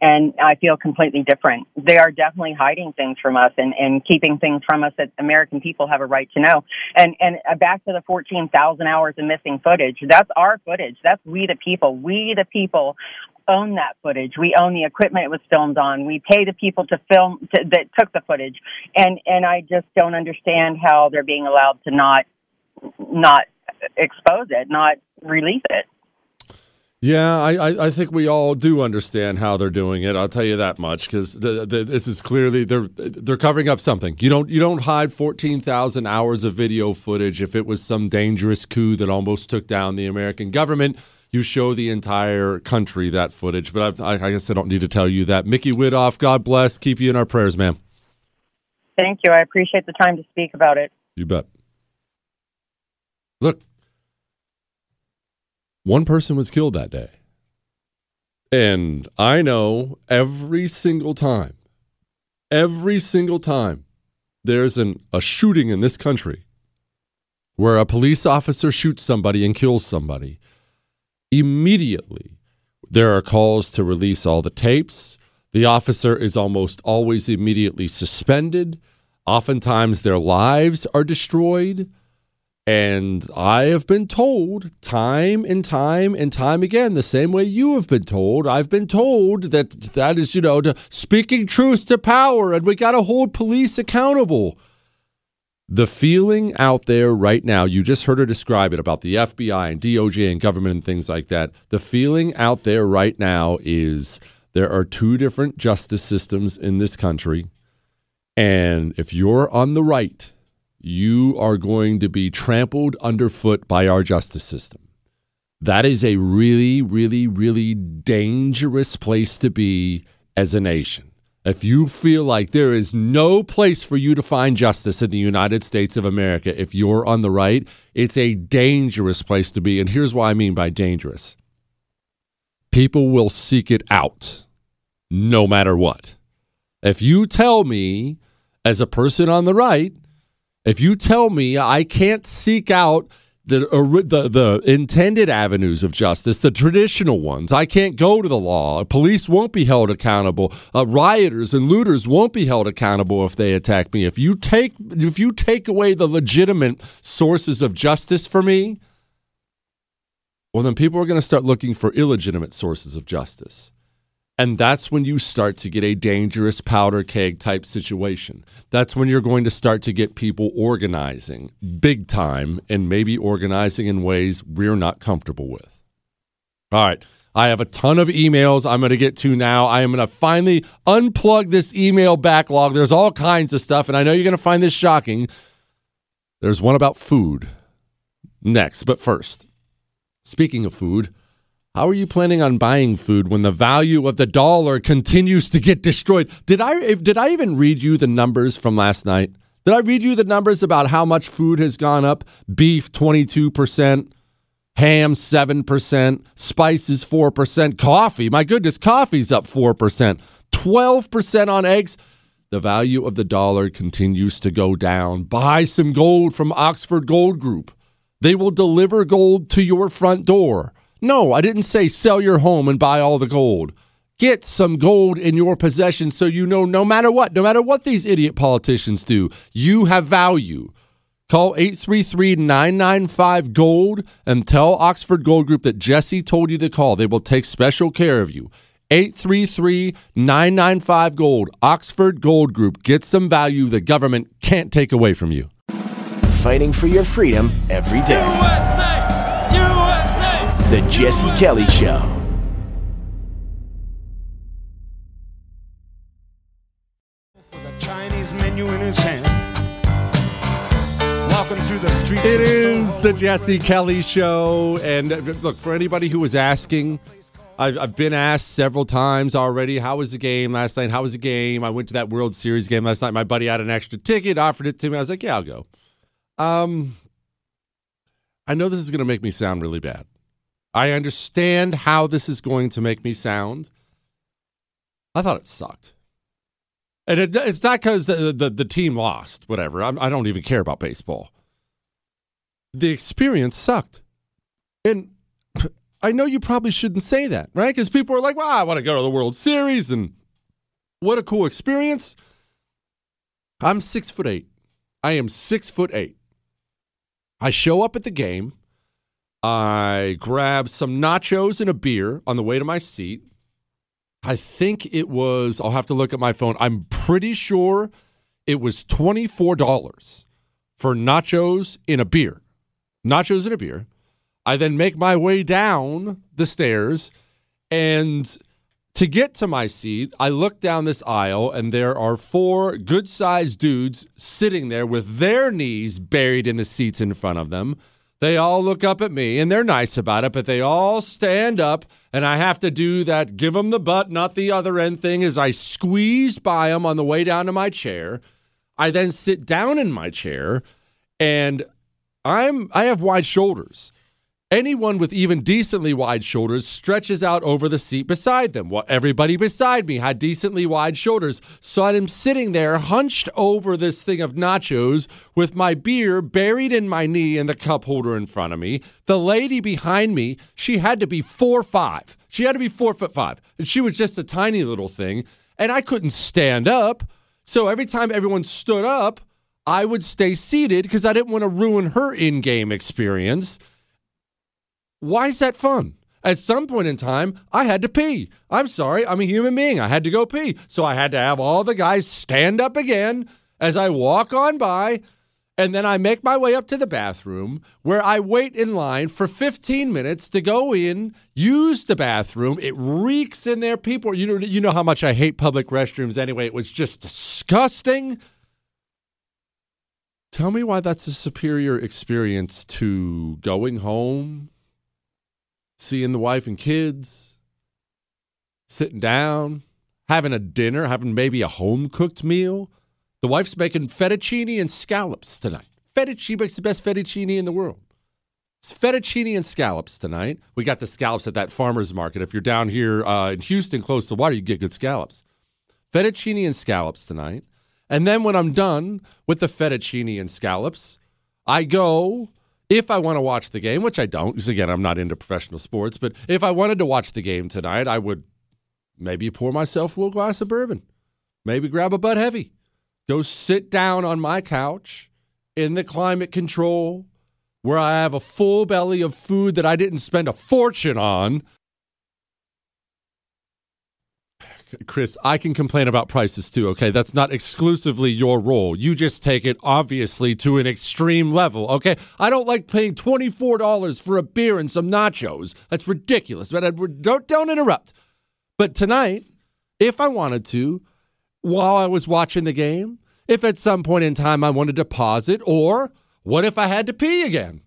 S33: and I feel completely different. They are definitely hiding things from us and, and keeping things from us that American people have a right to know. And and back to the 14,000 hours of missing footage. That's our footage. That's we the people. We the people own that footage. We own the equipment it was filmed on. We pay the people to film to, that took the footage. And and I just don't understand how they're being allowed to not not expose it, not release it.
S1: Yeah, I, I, I, think we all do understand how they're doing it. I'll tell you that much because this is clearly they're they're covering up something. You don't you don't hide fourteen thousand hours of video footage if it was some dangerous coup that almost took down the American government. You show the entire country that footage. But I, I guess I don't need to tell you that. Micki Witthoeft, God bless. Keep you in our prayers, ma'am.
S33: Thank you. I appreciate the time to speak about it.
S1: You bet. Look, one person was killed that day. And I know every single time, every single time there's an, a shooting in this country where a police officer shoots somebody and kills somebody, immediately there are calls to release all the tapes. The officer is almost always immediately suspended. Oftentimes their lives are destroyed. And I have been told time and time and time again, the same way you have been told. I've been told that that is, you know, speaking truth to power, and we got to hold police accountable. The feeling out there right now, you just heard her describe it about the FBI and DOJ and government and things like that. The feeling out there right now is there are two different justice systems in this country. And if you're on the right, you are going to be trampled underfoot by our justice system. That is a really, really, really dangerous place to be as a nation. If you feel like there is no place for you to find justice in the United States of America, if you're on the right, it's a dangerous place to be. And here's what I mean by dangerous people will seek it out no matter what. If you tell me, as a person on the right, if you tell me I can't seek out the, the the intended avenues of justice, the traditional ones, I can't go to the law. Police won't be held accountable. Uh, rioters and looters won't be held accountable if they attack me. If you take if you take away the legitimate sources of justice for me, well, then people are going to start looking for illegitimate sources of justice. And that's when you start to get a dangerous powder keg type situation. That's when you're going to start to get people organizing big time and maybe organizing in ways we're not comfortable with. All right. I have a ton of emails I'm going to get to now. I am going to finally unplug this email backlog. There's all kinds of stuff, and I know you're going to find this shocking. There's one about food next, but first, speaking of food, how are you planning on buying food when the value of the dollar continues to get destroyed? Did I did I even read you the numbers from last night? Did I read you the numbers about how much food has gone up? Beef 22%, ham 7%, spices 4%, coffee, my goodness, coffee's up 4%, 12% on eggs. The value of the dollar continues to go down. Buy some gold from Oxford Gold Group. They will deliver gold to your front door. No, I didn't say sell your home and buy all the gold. Get some gold in your possession so you know no matter what, no matter what these idiot politicians do, you have value. Call 833 995 Gold and tell Oxford Gold Group that Jesse told you to call. They will take special care of you. 833 995 Gold. Oxford Gold Group. Get some value the government can't take away from you.
S23: Fighting for your freedom every day. The Jesse Kelly Show.
S34: Chinese menu in his hand. Walking through the streets.
S1: It
S34: of
S1: is
S34: Soho.
S1: the Jesse Kelly Show. And uh, look, for anybody who was asking, I've, I've been asked several times already, how was the game last night? How was the game? I went to that World Series game last night. My buddy had an extra ticket, offered it to me. I was like, yeah, I'll go. Um, I know this is going to make me sound really bad. I understand how this is going to make me sound. I thought it sucked. And it, it's not because the, the, the team lost, whatever. I'm, I don't even care about baseball. The experience sucked. And I know you probably shouldn't say that, right? Because people are like, well, I want to go to the World Series and what a cool experience. I'm six foot eight. I am six foot eight. I show up at the game. I grab some nachos and a beer on the way to my seat. I think it was, I'll have to look at my phone. I'm pretty sure it was $24 for nachos and a beer. Nachos and a beer. I then make my way down the stairs and to get to my seat, I look down this aisle and there are four good sized dudes sitting there with their knees buried in the seats in front of them. They all look up at me and they're nice about it, but they all stand up and I have to do that give them the butt, not the other end thing as I squeeze by them on the way down to my chair. I then sit down in my chair and I'm I have wide shoulders. Anyone with even decently wide shoulders stretches out over the seat beside them. Well, everybody beside me had decently wide shoulders. So I'm sitting there hunched over this thing of nachos with my beer buried in my knee and the cup holder in front of me. The lady behind me, she had to be four five. She had to be four foot five. And she was just a tiny little thing. And I couldn't stand up. So every time everyone stood up, I would stay seated because I didn't want to ruin her in game experience. Why is that fun? At some point in time, I had to pee. I'm sorry, I'm a human being. I had to go pee. So I had to have all the guys stand up again as I walk on by. And then I make my way up to the bathroom where I wait in line for 15 minutes to go in, use the bathroom. It reeks in there. People, you know, you know how much I hate public restrooms anyway. It was just disgusting. Tell me why that's a superior experience to going home, seeing the wife and kids, sitting down, having a dinner, having maybe a home cooked meal. The wife's making fettuccine and scallops tonight. Fettuccine makes the best fettuccine in the world. It's fettuccine and scallops tonight. We got the scallops at that farmer's market. If you're down here uh, in Houston, close to water, you get good scallops. Fettuccine and scallops tonight. And then when I'm done with the fettuccine and scallops, I go, if I want to watch the game, which I don't, because again, I'm not into professional sports, but if I wanted to watch the game tonight, I would maybe pour myself a little glass of bourbon, maybe grab a butt Heavy, go sit down on my couch in the climate control where I have a full belly of food that I didn't spend a fortune on. Chris, I can complain about prices too, okay? That's not exclusively your role. You just take it obviously to an extreme level, okay? I don't like paying $24 for a beer and some nachos. That's ridiculous. But I, don't don't interrupt. But tonight, if I wanted to, while I was watching the game, if at some point in time I wanted to pause it or What if I had to pee again?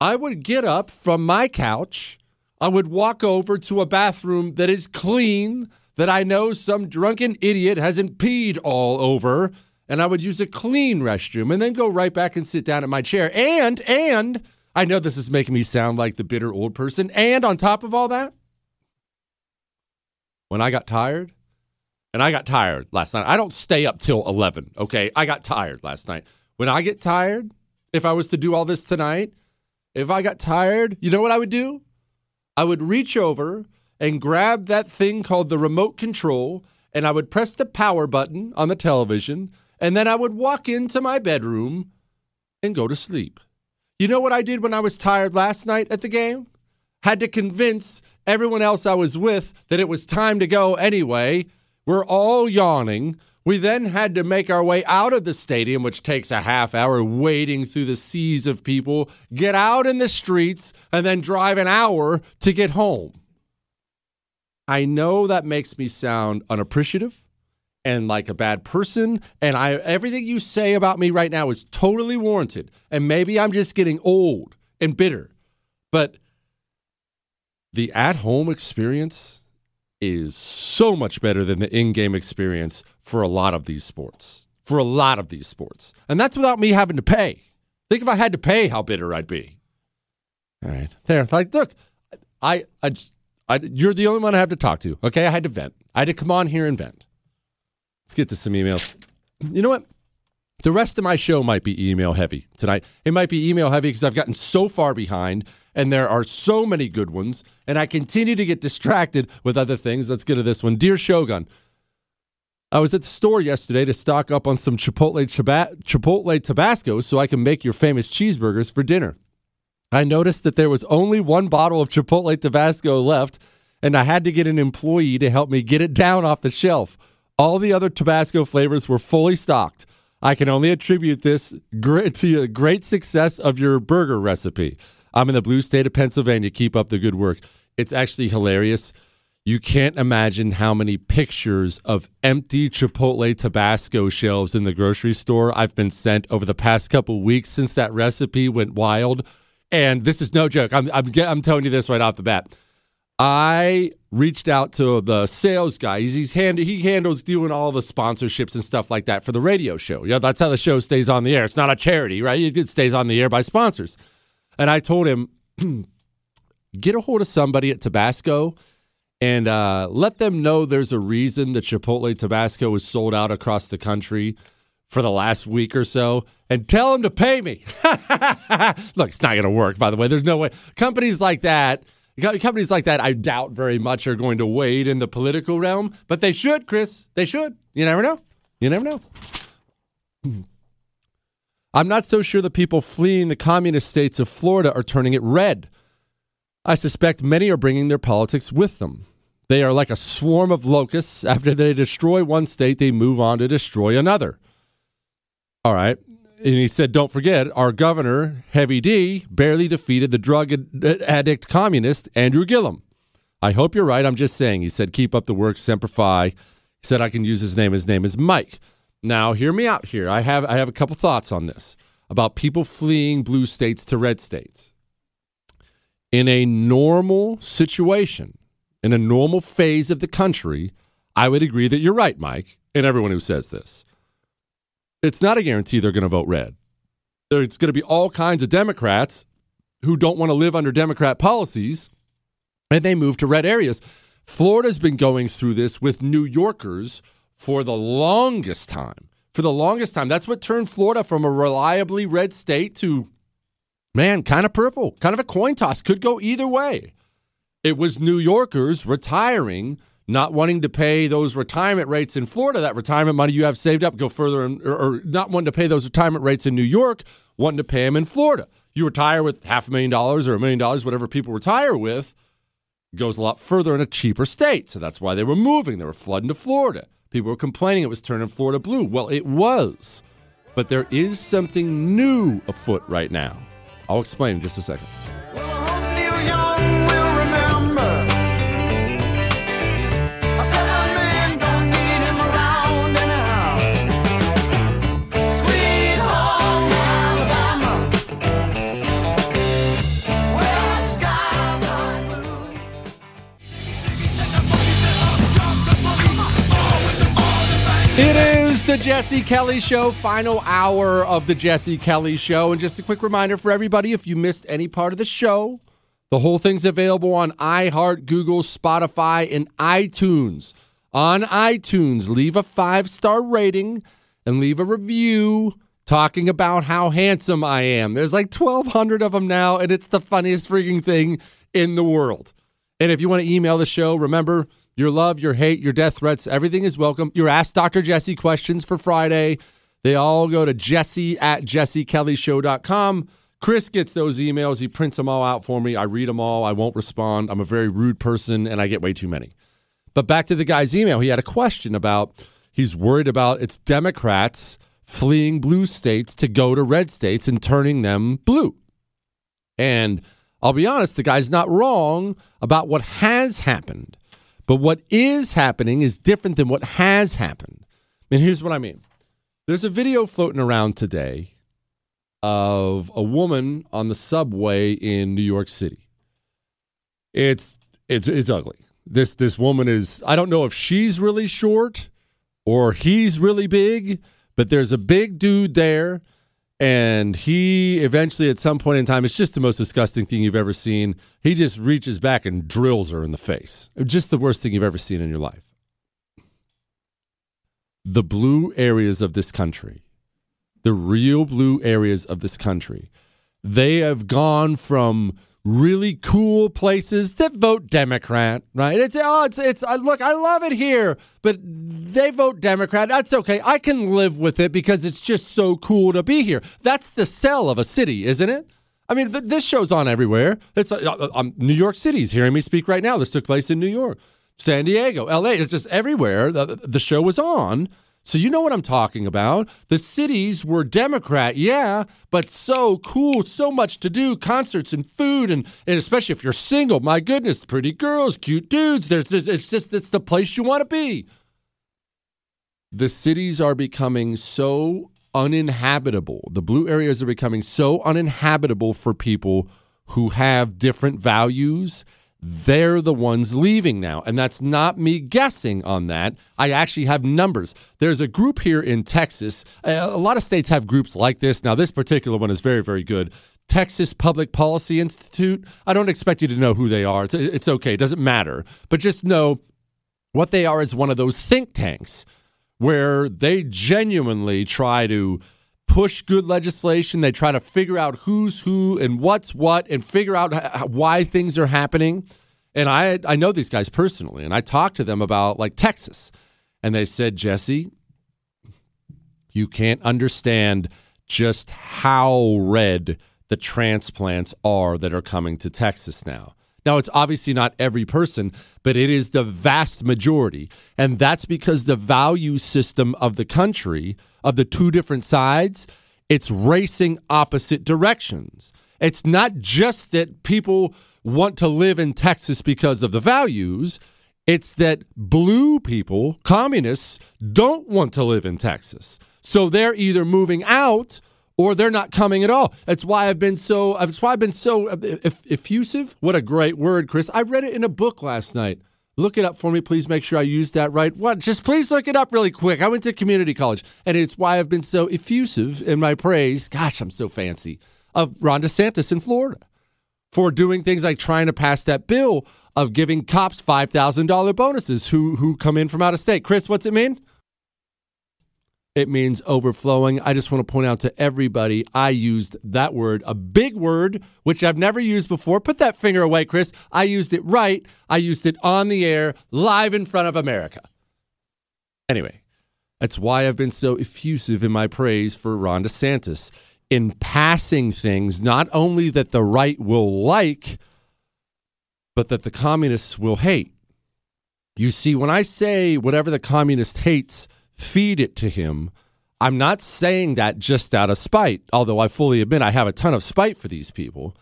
S1: I would get up from my couch. I would walk over to a bathroom that is clean, that I know some drunken idiot hasn't peed all over, and I would use a clean restroom and then go right back and sit down at my chair. And, and, I know this is making me sound like the bitter old person. And on top of all that, when I got tired, and I got tired last night. I don't stay up till 11, okay? I got tired last night. When I get tired, if I was to do all this tonight, if I got tired, you know what I would do? I would reach over and grab that thing called the remote control, and I would press the power button on the television, and then I would walk into my bedroom and go to sleep. You know what I did when I was tired last night at the game? Had to convince everyone else I was with that it was time to go anyway. We're all yawning. We then had to make our way out of the stadium, which takes a half hour wading through the seas of people, get out in the streets, and then drive an hour to get home. I know that makes me sound unappreciative and like a bad person and I everything you say about me right now is totally warranted and maybe I'm just getting old and bitter. But the at-home experience is so much better than the in-game experience for a lot of these sports. For a lot of these sports. And that's without me having to pay. Think if I had to pay how bitter I'd be. All right. There. Like look, I I just I, you're the only one I have to talk to. Okay, I had to vent. I had to come on here and vent. Let's get to some emails. You know what? The rest of my show might be email heavy tonight. It might be email heavy because I've gotten so far behind and there are so many good ones, and I continue to get distracted with other things. Let's get to this one. Dear Shogun, I was at the store yesterday to stock up on some Chipotle, Chipotle Tabasco so I can make your famous cheeseburgers for dinner. I noticed that there was only one bottle of Chipotle Tabasco left, and I had to get an employee to help me get it down off the shelf. All the other Tabasco flavors were fully stocked. I can only attribute this great, to the great success of your burger recipe. I'm in the blue state of Pennsylvania. Keep up the good work. It's actually hilarious. You can't imagine how many pictures of empty Chipotle Tabasco shelves in the grocery store I've been sent over the past couple weeks since that recipe went wild. And this is no joke. I'm, I'm, I'm telling you this right off the bat. I reached out to the sales guy. He's, he's hand, he handles doing all the sponsorships and stuff like that for the radio show. Yeah, that's how the show stays on the air. It's not a charity, right? It stays on the air by sponsors. And I told him, get a hold of somebody at Tabasco and uh, let them know there's a reason that Chipotle Tabasco is sold out across the country for the last week or so and tell them to pay me. Look, it's not going to work, by the way. There's no way. Companies like that, companies like that, I doubt very much are going to wade in the political realm, but they should, Chris. They should. You never know. You never know. Hmm. I'm not so sure the people fleeing the communist states of Florida are turning it red. I suspect many are bringing their politics with them. They are like a swarm of locusts. After they destroy one state, they move on to destroy another. All right. And he said, don't forget, our governor, Heavy D, barely defeated the drug addict communist, Andrew Gillum. I hope you're right. I'm just saying. He said, keep up the work, Semper Fi. He said, I can use his name. His name is Mike. Now, hear me out here. I have I have a couple thoughts on this about people fleeing blue states to red states. In a normal situation, in a normal phase of the country, I would agree that you're right, Mike, and everyone who says this. It's not a guarantee they're going to vote red. There's going to be all kinds of Democrats who don't want to live under Democrat policies, and they move to red areas. Florida's been going through this with New Yorkers for the longest time. For the longest time. That's what turned Florida from a reliably red state to, man, kind of purple, kind of a coin toss. Could go either way. It was New Yorkers retiring, not wanting to pay those retirement rates in Florida, that retirement money you have saved up, go further, in, or, or not wanting to pay those retirement rates in New York, wanting to pay them in Florida. You retire with half a million dollars or a million dollars, whatever people retire with, goes a lot further in a cheaper state. So that's why they were moving. They were flooding to Florida. People were complaining it was turning Florida blue. Well, it was. But there is something new afoot right now. I'll explain in just a second. It is the Jesse Kelly Show, final hour of the Jesse Kelly Show. And just a quick reminder for everybody if you missed any part of the show, the whole thing's available on iHeart, Google, Spotify, and iTunes. On iTunes, leave a five star rating and leave a review talking about how handsome I am. There's like 1,200 of them now, and it's the funniest freaking thing in the world. And if you want to email the show, remember your love, your hate, your death threats, everything is welcome. Your Ask Dr. Jesse questions for Friday. They all go to jesse at jessekellyshow.com. Chris gets those emails. He prints them all out for me. I read them all. I won't respond. I'm a very rude person and I get way too many. But back to the guy's email. He had a question about he's worried about it's Democrats fleeing blue states to go to red states and turning them blue. And I'll be honest, the guy's not wrong about what has happened. But what is happening is different than what has happened. And here's what I mean there's a video floating around today of a woman on the subway in New York City. It's it's it's ugly. This this woman is I don't know if she's really short or he's really big, but there's a big dude there and he eventually at some point in time it's just the most disgusting thing you've ever seen. He just reaches back and drills her in the face. Just the worst thing you've ever seen in your life. The blue areas of this country the real blue areas of this country they have gone from really cool places that vote Democrat, right? It's oh, it's it's uh, look, I love it here, but they vote Democrat. That's okay. I can live with it because it's just so cool to be here. That's the sell of a city, isn't it? I mean, th- this show's on everywhere. It's uh, um, New York City's hearing me speak right now. This took place in New York, San Diego, L.A. It's just everywhere. The, the show was on. So you know what I'm talking about. The cities were Democrat, yeah, but so cool, so much to do, concerts and food, and, and especially if you're single, my goodness, pretty girls, cute dudes. There's, it's just it's the place you want to be. The cities are becoming so uninhabitable. The blue areas are becoming so uninhabitable for people who have different values they're the ones leaving now. And that's not me guessing on that. I actually have numbers. There's a group here in Texas. A lot of states have groups like this. Now, this particular one is very, very good. Texas Public Policy Institute. I don't expect you to know who they are. It's, it's okay. It doesn't matter. But just know what they are is one of those think tanks where they genuinely try to push good legislation. They try to figure out who's who and what's what and figure out why things are happening. And I I know these guys personally, and I talked to them about like Texas, and they said, Jesse, you can't understand just how red the transplants are that are coming to Texas now. Now, it's obviously not every person, but it is the vast majority. And that's because the value system of the country, of the two different sides, it's racing opposite directions. It's not just that people want to live in Texas because of the values, it's that blue people, communists, don't want to live in Texas. So they're either moving out or they're not coming at all. That's why I've been so. That's why I've been so uh, effusive. What a great word, Chris! I read it in a book last night. Look it up for me, please. Make sure I use that right. What? Just please look it up really quick. I went to community college, and it's why I've been so effusive in my praise. Gosh, I'm so fancy of Ron DeSantis in Florida for doing things like trying to pass that bill of giving cops five thousand dollar bonuses who who come in from out of state. Chris, what's it mean? It means overflowing. I just want to point out to everybody I used that word, a big word, which I've never used before. Put that finger away, Chris. I used it right. I used it on the air, live in front of America. Anyway, that's why I've been so effusive in my praise for Ron DeSantis in passing things, not only that the right will like, but that the communists will hate. You see, when I say whatever the communist hates, feed it to him. I'm not saying that just out of spite, although I fully admit I have a ton of spite for these people.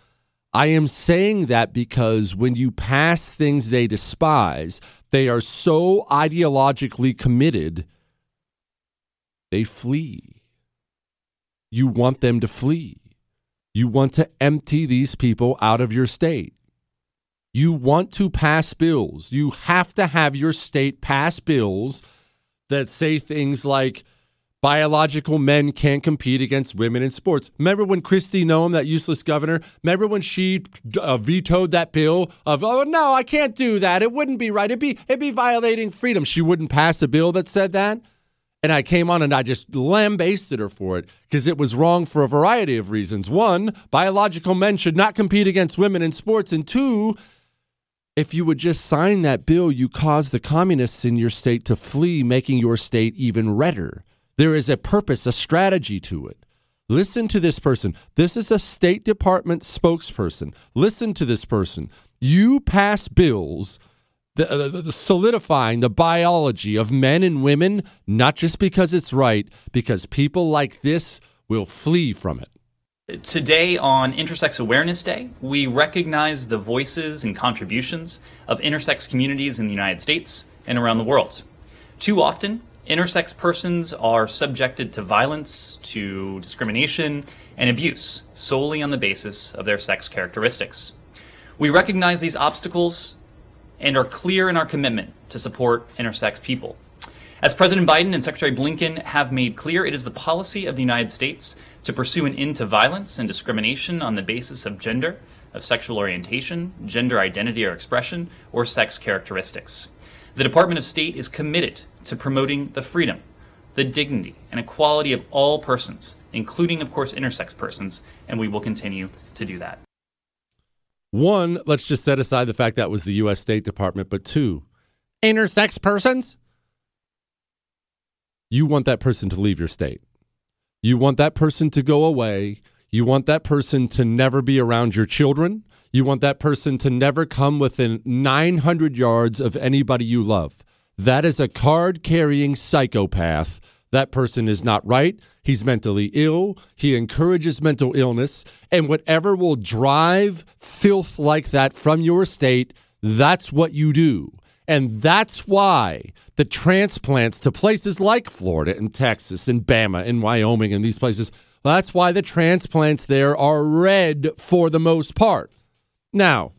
S1: I am saying that because when you pass things they despise, they are so ideologically committed, they flee. You want them to flee. You want to empty these people out of your state. You want to pass bills. You have to have your state pass bills that say things like biological men can't compete against women in sports. Remember when Kristi Noem, that useless governor, remember when she uh, vetoed that bill of, oh, no, I can't do that. It wouldn't be right. It'd be, it'd be violating freedom. She wouldn't pass a bill that said that. And I came on and I just lambasted her for it because it was wrong for a variety of reasons. One, biological men should not compete against women in sports. And two, if you would just sign that bill, you cause the communists in your state to flee, making your state even redder. There is a purpose, a strategy to it. Listen to this person. This is a State Department spokesperson. Listen to this person. You pass bills the, uh, the, the solidifying the biology of men and women, not just because it's right, because people like this will flee from it.
S29: Today, on Intersex Awareness Day, we recognize the voices and contributions of intersex communities in the United States and around the world. Too often, intersex persons are subjected to violence, to discrimination, and abuse solely on the basis of their sex characteristics. We recognize these obstacles and are clear in our commitment to support intersex people. As President Biden and Secretary Blinken have made clear, it is the policy of the United States to pursue an end to violence and discrimination on the basis of gender, of sexual orientation, gender identity or expression, or sex characteristics. The Department of State is committed to promoting the freedom, the dignity, and equality of all persons, including, of course, intersex persons, and we will continue to do that.
S1: One, let's just set aside the fact that was the U.S. State Department, but two, intersex persons. You want that person to leave your state. You want that person to go away. You want that person to never be around your children. You want that person to never come within 900 yards of anybody you love. That is a card carrying psychopath. That person is not right. He's mentally ill. He encourages mental illness. And whatever will drive filth like that from your state, that's what you do. And that's why the transplants to places like Florida and Texas and Bama and Wyoming and these places, that's why the transplants there are red for the most part. Now,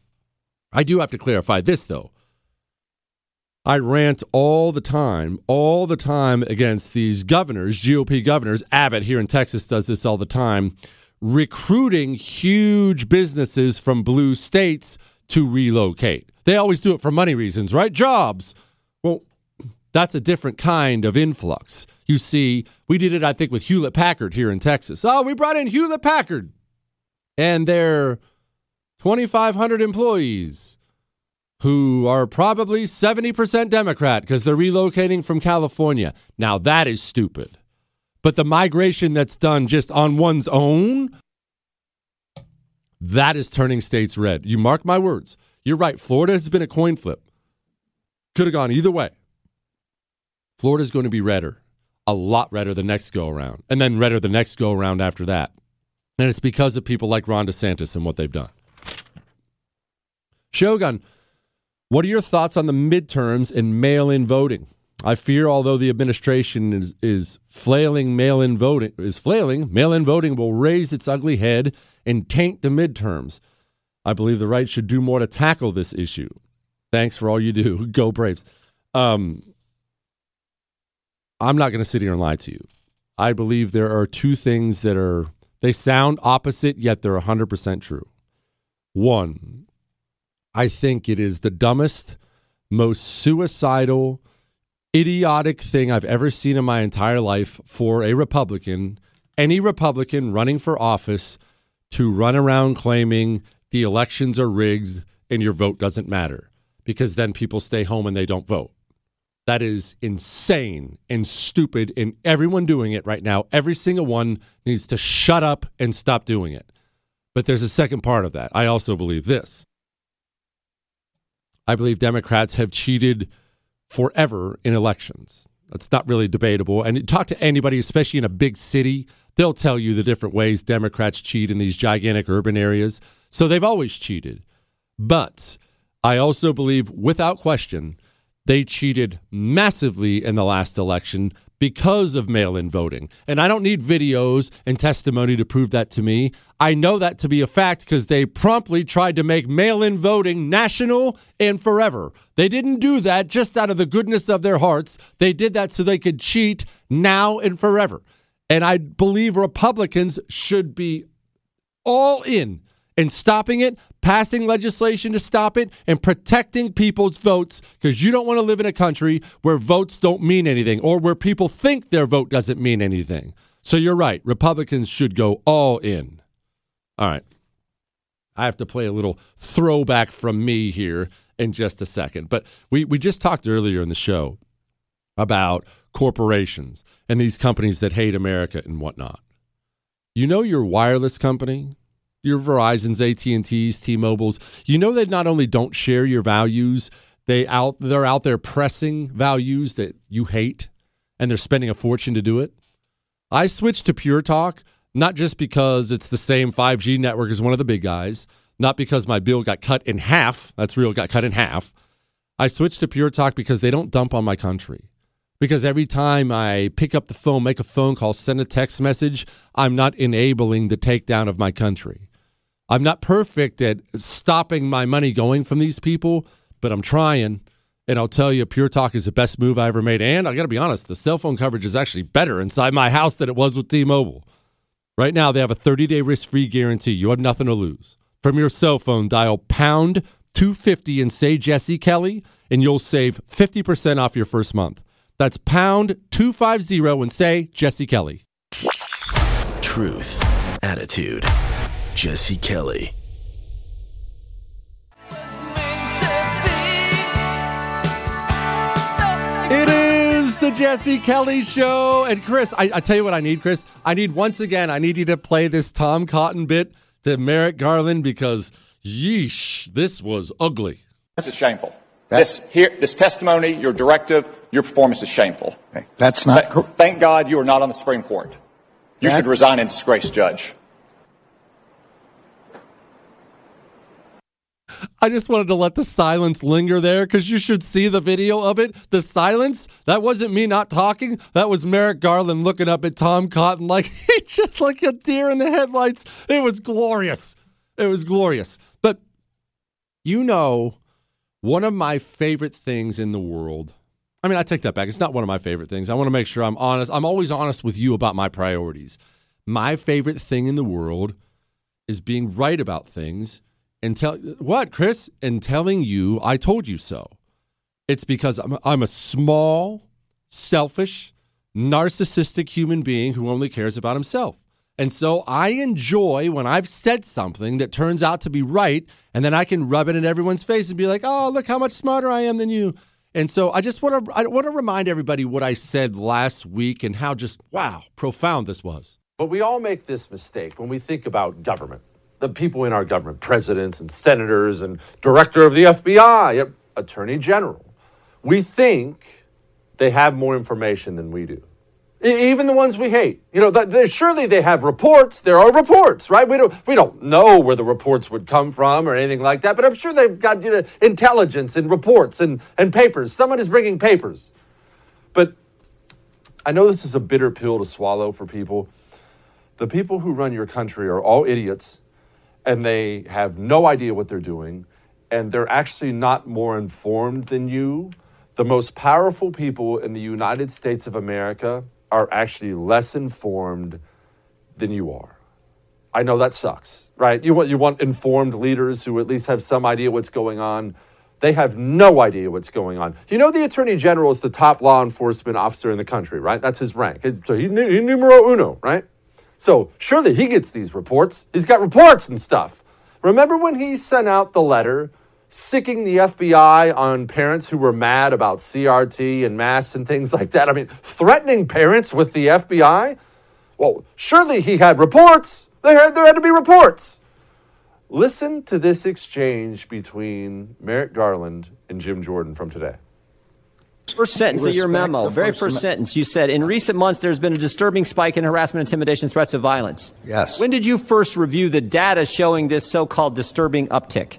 S1: I do have to clarify this though. I rant all the time, all the time against these governors, GOP governors. Abbott here in Texas does this all the time, recruiting huge businesses from blue states to relocate. They always do it for money reasons, right? Jobs. Well, that's a different kind of influx. You see, we did it, I think, with Hewlett Packard here in Texas. Oh, we brought in Hewlett Packard and their 2,500 employees who are probably 70% Democrat because they're relocating from California. Now, that is stupid. But the migration that's done just on one's own, that is turning states red. You mark my words. You're right. Florida has been a coin flip. Could have gone either way. Florida's going to be redder, a lot redder the next go around, and then redder the next go around after that. And it's because of people like Ron DeSantis and what they've done. Shogun, what are your thoughts on the midterms and mail in voting? I fear, although the administration is, is flailing mail in voting, is flailing, mail in voting will raise its ugly head and taint the midterms. I believe the right should do more to tackle this issue. Thanks for all you do. Go Braves. Um, I'm not going to sit here and lie to you. I believe there are two things that are, they sound opposite, yet they're 100% true. One, I think it is the dumbest, most suicidal, idiotic thing I've ever seen in my entire life for a Republican, any Republican running for office, to run around claiming the elections are rigged and your vote doesn't matter because then people stay home and they don't vote. That is insane and stupid, and everyone doing it right now, every single one needs to shut up and stop doing it. But there's a second part of that. I also believe this. I believe Democrats have cheated forever in elections. That's not really debatable. And talk to anybody, especially in a big city, they'll tell you the different ways Democrats cheat in these gigantic urban areas. So they've always cheated. But I also believe, without question, they cheated massively in the last election because of mail in voting. And I don't need videos and testimony to prove that to me. I know that to be a fact because they promptly tried to make mail in voting national and forever. They didn't do that just out of the goodness of their hearts, they did that so they could cheat now and forever. And I believe Republicans should be all in in stopping it, passing legislation to stop it, and protecting people's votes because you don't want to live in a country where votes don't mean anything or where people think their vote doesn't mean anything. So you're right. Republicans should go all in. All right. I have to play a little throwback from me here in just a second. But we, we just talked earlier in the show about corporations and these companies that hate America and whatnot. You know your wireless company, your Verizon's, AT&T's, T-Mobile's, you know they not only don't share your values, they out they're out there pressing values that you hate and they're spending a fortune to do it. I switched to Pure Talk not just because it's the same 5G network as one of the big guys, not because my bill got cut in half, that's real got cut in half. I switched to Pure Talk because they don't dump on my country because every time I pick up the phone, make a phone call, send a text message, I'm not enabling the takedown of my country. I'm not perfect at stopping my money going from these people, but I'm trying. And I'll tell you, Pure Talk is the best move I ever made. And I got to be honest, the cell phone coverage is actually better inside my house than it was with T Mobile. Right now, they have a 30 day risk free guarantee. You have nothing to lose. From your cell phone, dial pound 250 and say Jesse Kelly, and you'll save 50% off your first month. That's pound 250 and say Jesse Kelly.
S23: Truth, attitude, Jesse Kelly.
S1: It is the Jesse Kelly Show. And Chris, I, I, tell you what I need, Chris. I need once again, I need you to play this Tom Cotton bit to Merrick Garland because yeesh, this was ugly.
S32: This is shameful. That's, this here, this testimony, your directive, your performance is shameful.
S9: That's not.
S32: Th- thank God you are not on the Supreme Court. You
S9: That-
S32: should resign in disgrace, Judge.
S1: I just wanted to let the silence linger there because you should see the video of it. The silence, that wasn't me not talking. That was Merrick Garland looking up at Tom Cotton like he just like a deer in the headlights. It was glorious. It was glorious. But you know, one of my favorite things in the world. I mean, I take that back. It's not one of my favorite things. I want to make sure I'm honest. I'm always honest with you about my priorities. My favorite thing in the world is being right about things and tell what, Chris, and telling you I told you so. It's because I'm, I'm a small, selfish, narcissistic human being who only cares about himself. And so I enjoy when I've said something that turns out to be right, and then I can rub it in everyone's face and be like, "Oh, look how much smarter I am than you." And so I just want to I want to remind everybody what I said last week and how just wow profound this was.
S35: But we all make this mistake when we think about government. The people in our government, presidents and senators and director of the FBI, attorney general. We think they have more information than we do. Even the ones we hate, you know, surely they have reports. There are reports, right? We don't, we don't know where the reports would come from or anything like that, but I'm sure they've got you know, intelligence and reports and, and papers. Someone is bringing papers. But I know this is a bitter pill to swallow for people. The people who run your country are all idiots and they have no idea what they're doing and they're actually not more informed than you. The most powerful people in the United States of America are actually less informed than you are. I know that sucks, right? You want you want informed leaders who at least have some idea what's going on. They have no idea what's going on. You know, the Attorney General is the top law enforcement officer in the country, right? That's his rank. So he, he numero uno, right? So surely he gets these reports. He's got reports and stuff. Remember when he sent out the letter sicking the FBI on parents who were mad about CRT and masks and things like that? I mean, threatening parents with the FBI? Well, surely he had reports. There had, there had to be reports. Listen to this exchange between Merrick Garland and Jim Jordan from today.
S26: First sentence of your memo, very
S35: First
S26: first sentence, you said, in recent months, there's been a disturbing spike in harassment, intimidation, threats of violence.
S9: Yes.
S26: When did you first review the data showing this so called disturbing uptick?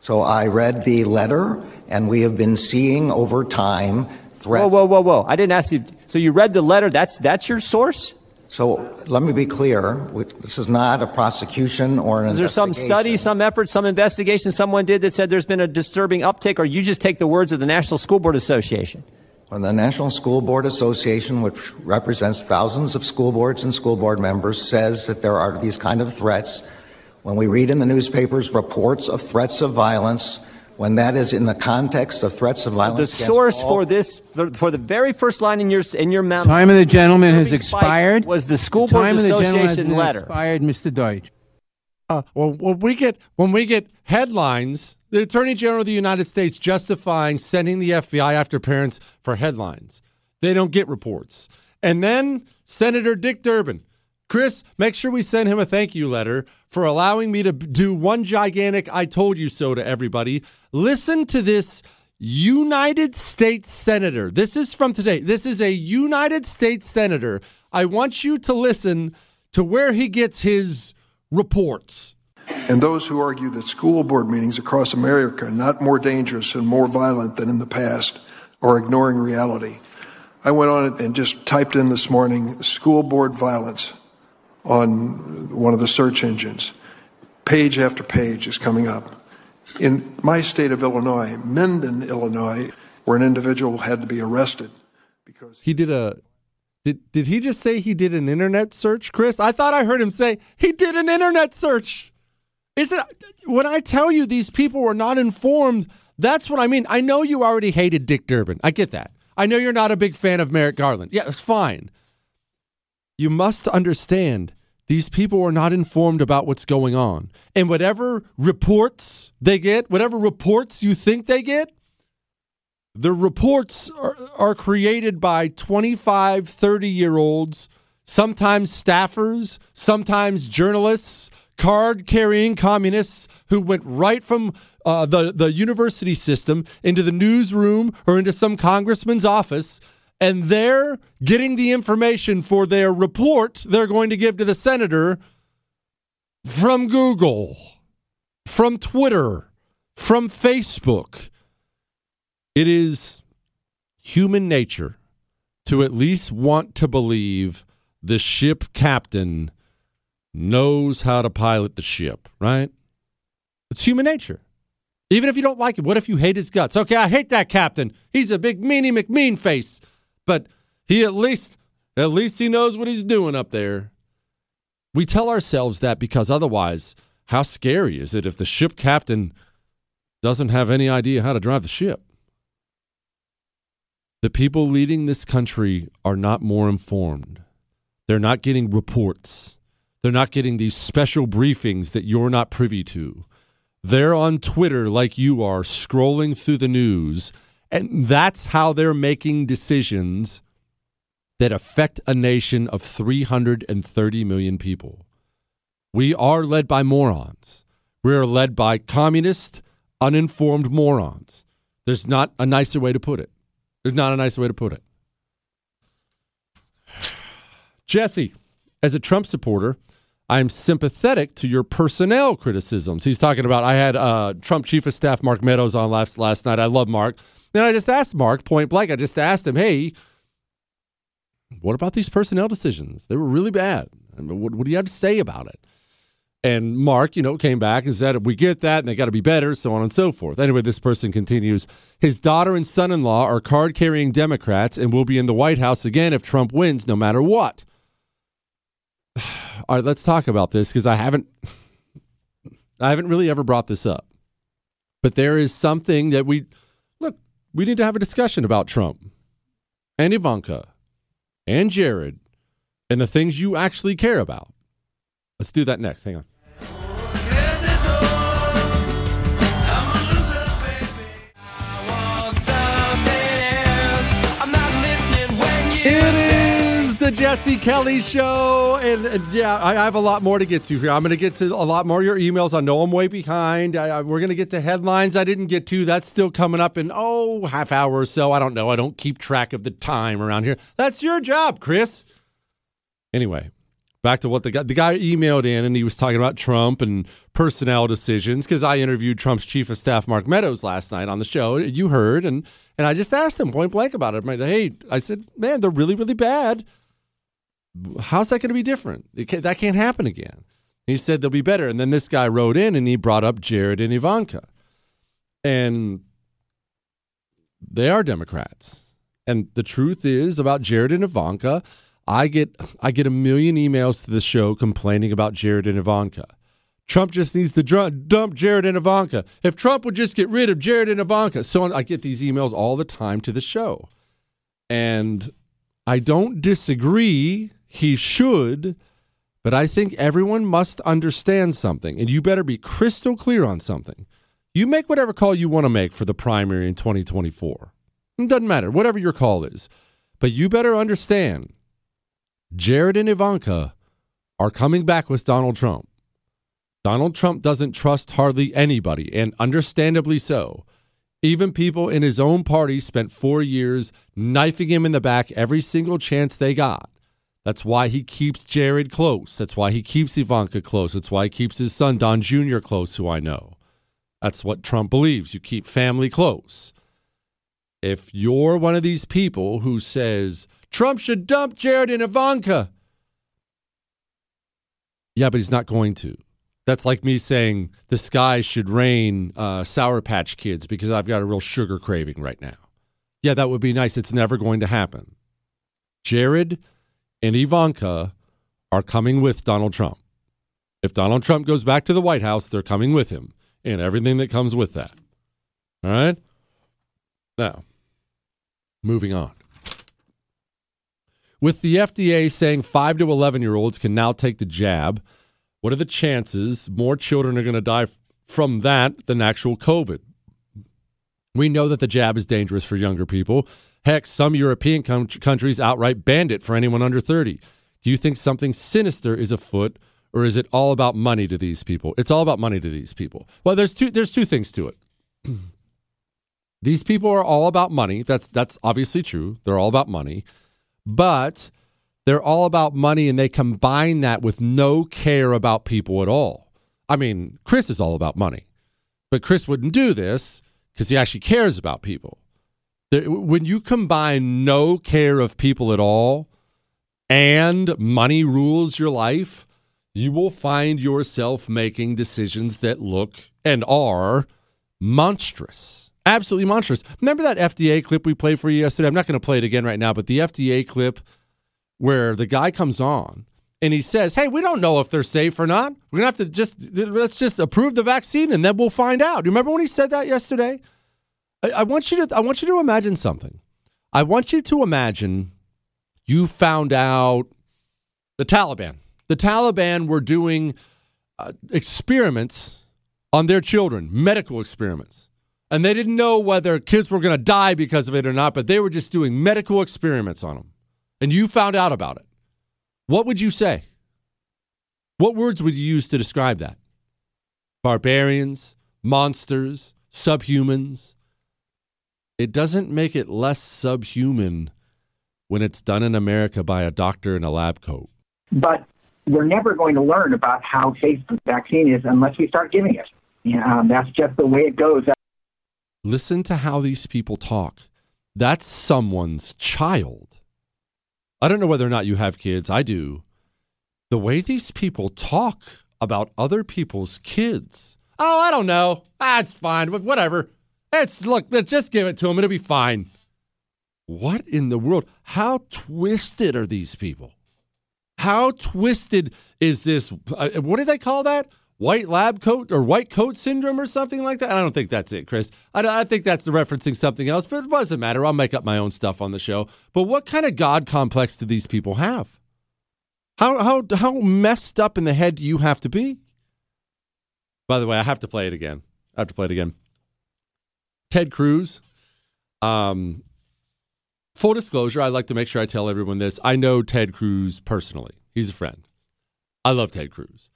S9: So I read the letter And we have been seeing over time threats.
S26: Whoa, whoa, whoa, whoa! I didn't ask you. So you read the letter? That's that's your source?
S9: So let me be clear. This is not a prosecution or an
S26: Is there some study, some effort, some investigation someone did that said there's been a disturbing uptick, or you just take the words of the National School Board Association?
S9: When the National School Board Association, which represents thousands of school boards and school board members, says that there are these kind of threats, when we read in the newspapers reports of threats of violence, when that is in the context of threats of violence,
S26: The source
S9: all-
S26: for this, for the very first line in your in your mouth.
S27: Time of the gentleman has expired.
S26: Was the School
S27: The
S26: Board
S27: time of the gentleman has
S26: Association letter?
S27: Expired, Mr. Deutch.
S1: Uh, well, when we get when we get headlines, the Attorney General of the United States justifying sending the FBI after parents for headlines. They don't get reports. And then Senator Dick Durbin, Chris, make sure we send him a thank you letter for allowing me to do one gigantic "I told you so" to everybody. Listen to this. United States Senator. This is from today. This is a United States Senator. I want you to listen to where he gets his reports.
S28: And those who argue that school board meetings across America are not more dangerous and more violent than in the past are ignoring reality. I went on and just typed in this morning school board violence on one of the search engines. Page after page is coming up. In my state of Illinois, Mendon, Illinois, where an individual had to be arrested because
S1: He did a did did he just say he did an internet search, Chris? I thought I heard him say he did an internet search. Is it when I tell you these people were not informed, that's what I mean. I know you already hated Dick Durbin. I get that. I know you're not a big fan of Merrick Garland. Yeah, it's fine. You must understand these people are not informed about what's going on. And whatever reports they get, whatever reports you think they get, the reports are, are created by 25, 30 year olds, sometimes staffers, sometimes journalists, card carrying communists who went right from uh, the, the university system into the newsroom or into some congressman's office. And they're getting the information for their report they're going to give to the senator from Google, from Twitter, from Facebook. It is human nature to at least want to believe the ship captain knows how to pilot the ship, right? It's human nature. Even if you don't like it, what if you hate his guts? Okay, I hate that captain. He's a big meanie McMean face, but he at least at least he knows what he's doing up there. We tell ourselves that because otherwise, how scary is it if the ship captain doesn't have any idea how to drive the ship? The people leading this country are not more informed. They're not getting reports. They're not getting these special briefings that you're not privy to. They're on Twitter like you are, scrolling through the news, and that's how they're making decisions that affect a nation of 330 million people. We are led by morons. We are led by communist, uninformed morons. There's not a nicer way to put it. There's not a nicer way to put it. Jesse, as a Trump supporter, I'm sympathetic to your personnel criticisms. He's talking about I had uh, Trump Chief of Staff Mark Meadows on last last night. I love Mark. Then I just asked Mark point blank. I just asked him, "Hey, what about these personnel decisions? They were really bad. I mean, what, what do you have to say about it?" And Mark, you know, came back and said, "We get that, and they got to be better, so on and so forth." Anyway, this person continues. His daughter and son-in-law are card-carrying Democrats and will be in the White House again if Trump wins, no matter what. All right, let's talk about this because I haven't, I haven't really ever brought this up. But there is something that we. We need to have a discussion about Trump and Ivanka and Jared and the things you actually care about. Let's do that next. Hang on. The Jesse Kelly Show, and, and yeah, I, I have a lot more to get to here. I'm going to get to a lot more of your emails. I know I'm way behind. I, I, we're going to get to headlines I didn't get to. That's still coming up in oh half hour or so. I don't know. I don't keep track of the time around here. That's your job, Chris. Anyway, back to what the guy the guy emailed in and he was talking about Trump and personnel decisions because I interviewed Trump's chief of staff Mark Meadows last night on the show. You heard and and I just asked him point blank about it. Like, hey, I said, man, they're really really bad. How's that going to be different? Can't, that can't happen again. He said they'll be better. And then this guy wrote in and he brought up Jared and Ivanka, and they are Democrats. And the truth is about Jared and Ivanka I get I get a million emails to the show complaining about Jared and Ivanka. Trump just needs to dump Jared and Ivanka. If Trump would just get rid of Jared and Ivanka, so I get these emails all the time to the show, and I don't disagree. He should, but I think everyone must understand something, and you better be crystal clear on something. You make whatever call you want to make for the primary in 2024. It doesn't matter, whatever your call is, but you better understand Jared and Ivanka are coming back with Donald Trump. Donald Trump doesn't trust hardly anybody, and understandably so. Even people in his own party spent four years knifing him in the back every single chance they got. That's why he keeps Jared close. That's why he keeps Ivanka close. That's why he keeps his son, Don Jr., close, who I know. That's what Trump believes. You keep family close. If you're one of these people who says, Trump should dump Jared and Ivanka. Yeah, but he's not going to. That's like me saying the sky should rain uh, Sour Patch Kids because I've got a real sugar craving right now. Yeah, that would be nice. It's never going to happen. Jared and Ivanka are coming with Donald Trump. If Donald Trump goes back to the White House, they're coming with him and everything that comes with that. All right? Now, moving on. With the FDA saying 5 to 11 year olds can now take the jab, what are the chances more children are going to die from that than actual COVID? We know that the jab is dangerous for younger people. Heck, some European com- countries outright banned it for anyone under 30. Do you think something sinister is afoot or is it all about money to these people? It's all about money to these people. Well, there's two there's two things to it. these people are all about money. That's that's obviously true. They're all about money but they're all about money and they combine that with no care about people at all. I mean, Chris is all about money, but Chris wouldn't do this because he actually cares about people. When you combine no care of people at all and money rules your life, you will find yourself making decisions that look and are monstrous absolutely monstrous. Remember that FDA clip we played for you yesterday? I'm not going to play it again right now, but the FDA clip where the guy comes on and he says, "Hey, we don't know if they're safe or not. We're gonna have to just let's just approve the vaccine and then we'll find out." You remember when he said that yesterday? I, I want you to I want you to imagine something. I want you to imagine you found out the Taliban. The Taliban were doing uh, experiments on their children, medical experiments and they didn't know whether kids were going to die because of it or not, but they were just doing medical experiments on them. And you found out about it. What would you say? What words would you use to describe that? Barbarians, monsters, subhumans. It doesn't make it less subhuman when it's done in America by a doctor in a lab coat.
S36: But we're never going to learn about how safe the vaccine is unless we start giving it. Yeah, um, that's just the way it goes.
S1: Listen to how these people talk. That's someone's child. I don't know whether or not you have kids. I do. The way these people talk about other people's kids. Oh, I don't know. Ah, it's fine. Whatever. It's look, Let's just give it to him. It'll be fine. What in the world? How twisted are these people? How twisted is this? Uh, what do they call that? white lab coat or white coat syndrome or something like that. I don't think that's it, Chris. I, I, think that's referencing something else, but it doesn't matter. I'll make up my own stuff on the show. But what kind of God complex do these people have? How, how, how messed up in the head do you have to be? By the way, I have to play it again. I have to play it again. Ted Cruz. Um, full disclosure, I like to make sure I tell everyone this. I know Ted Cruz personally. He's a friend. I love Ted Cruz.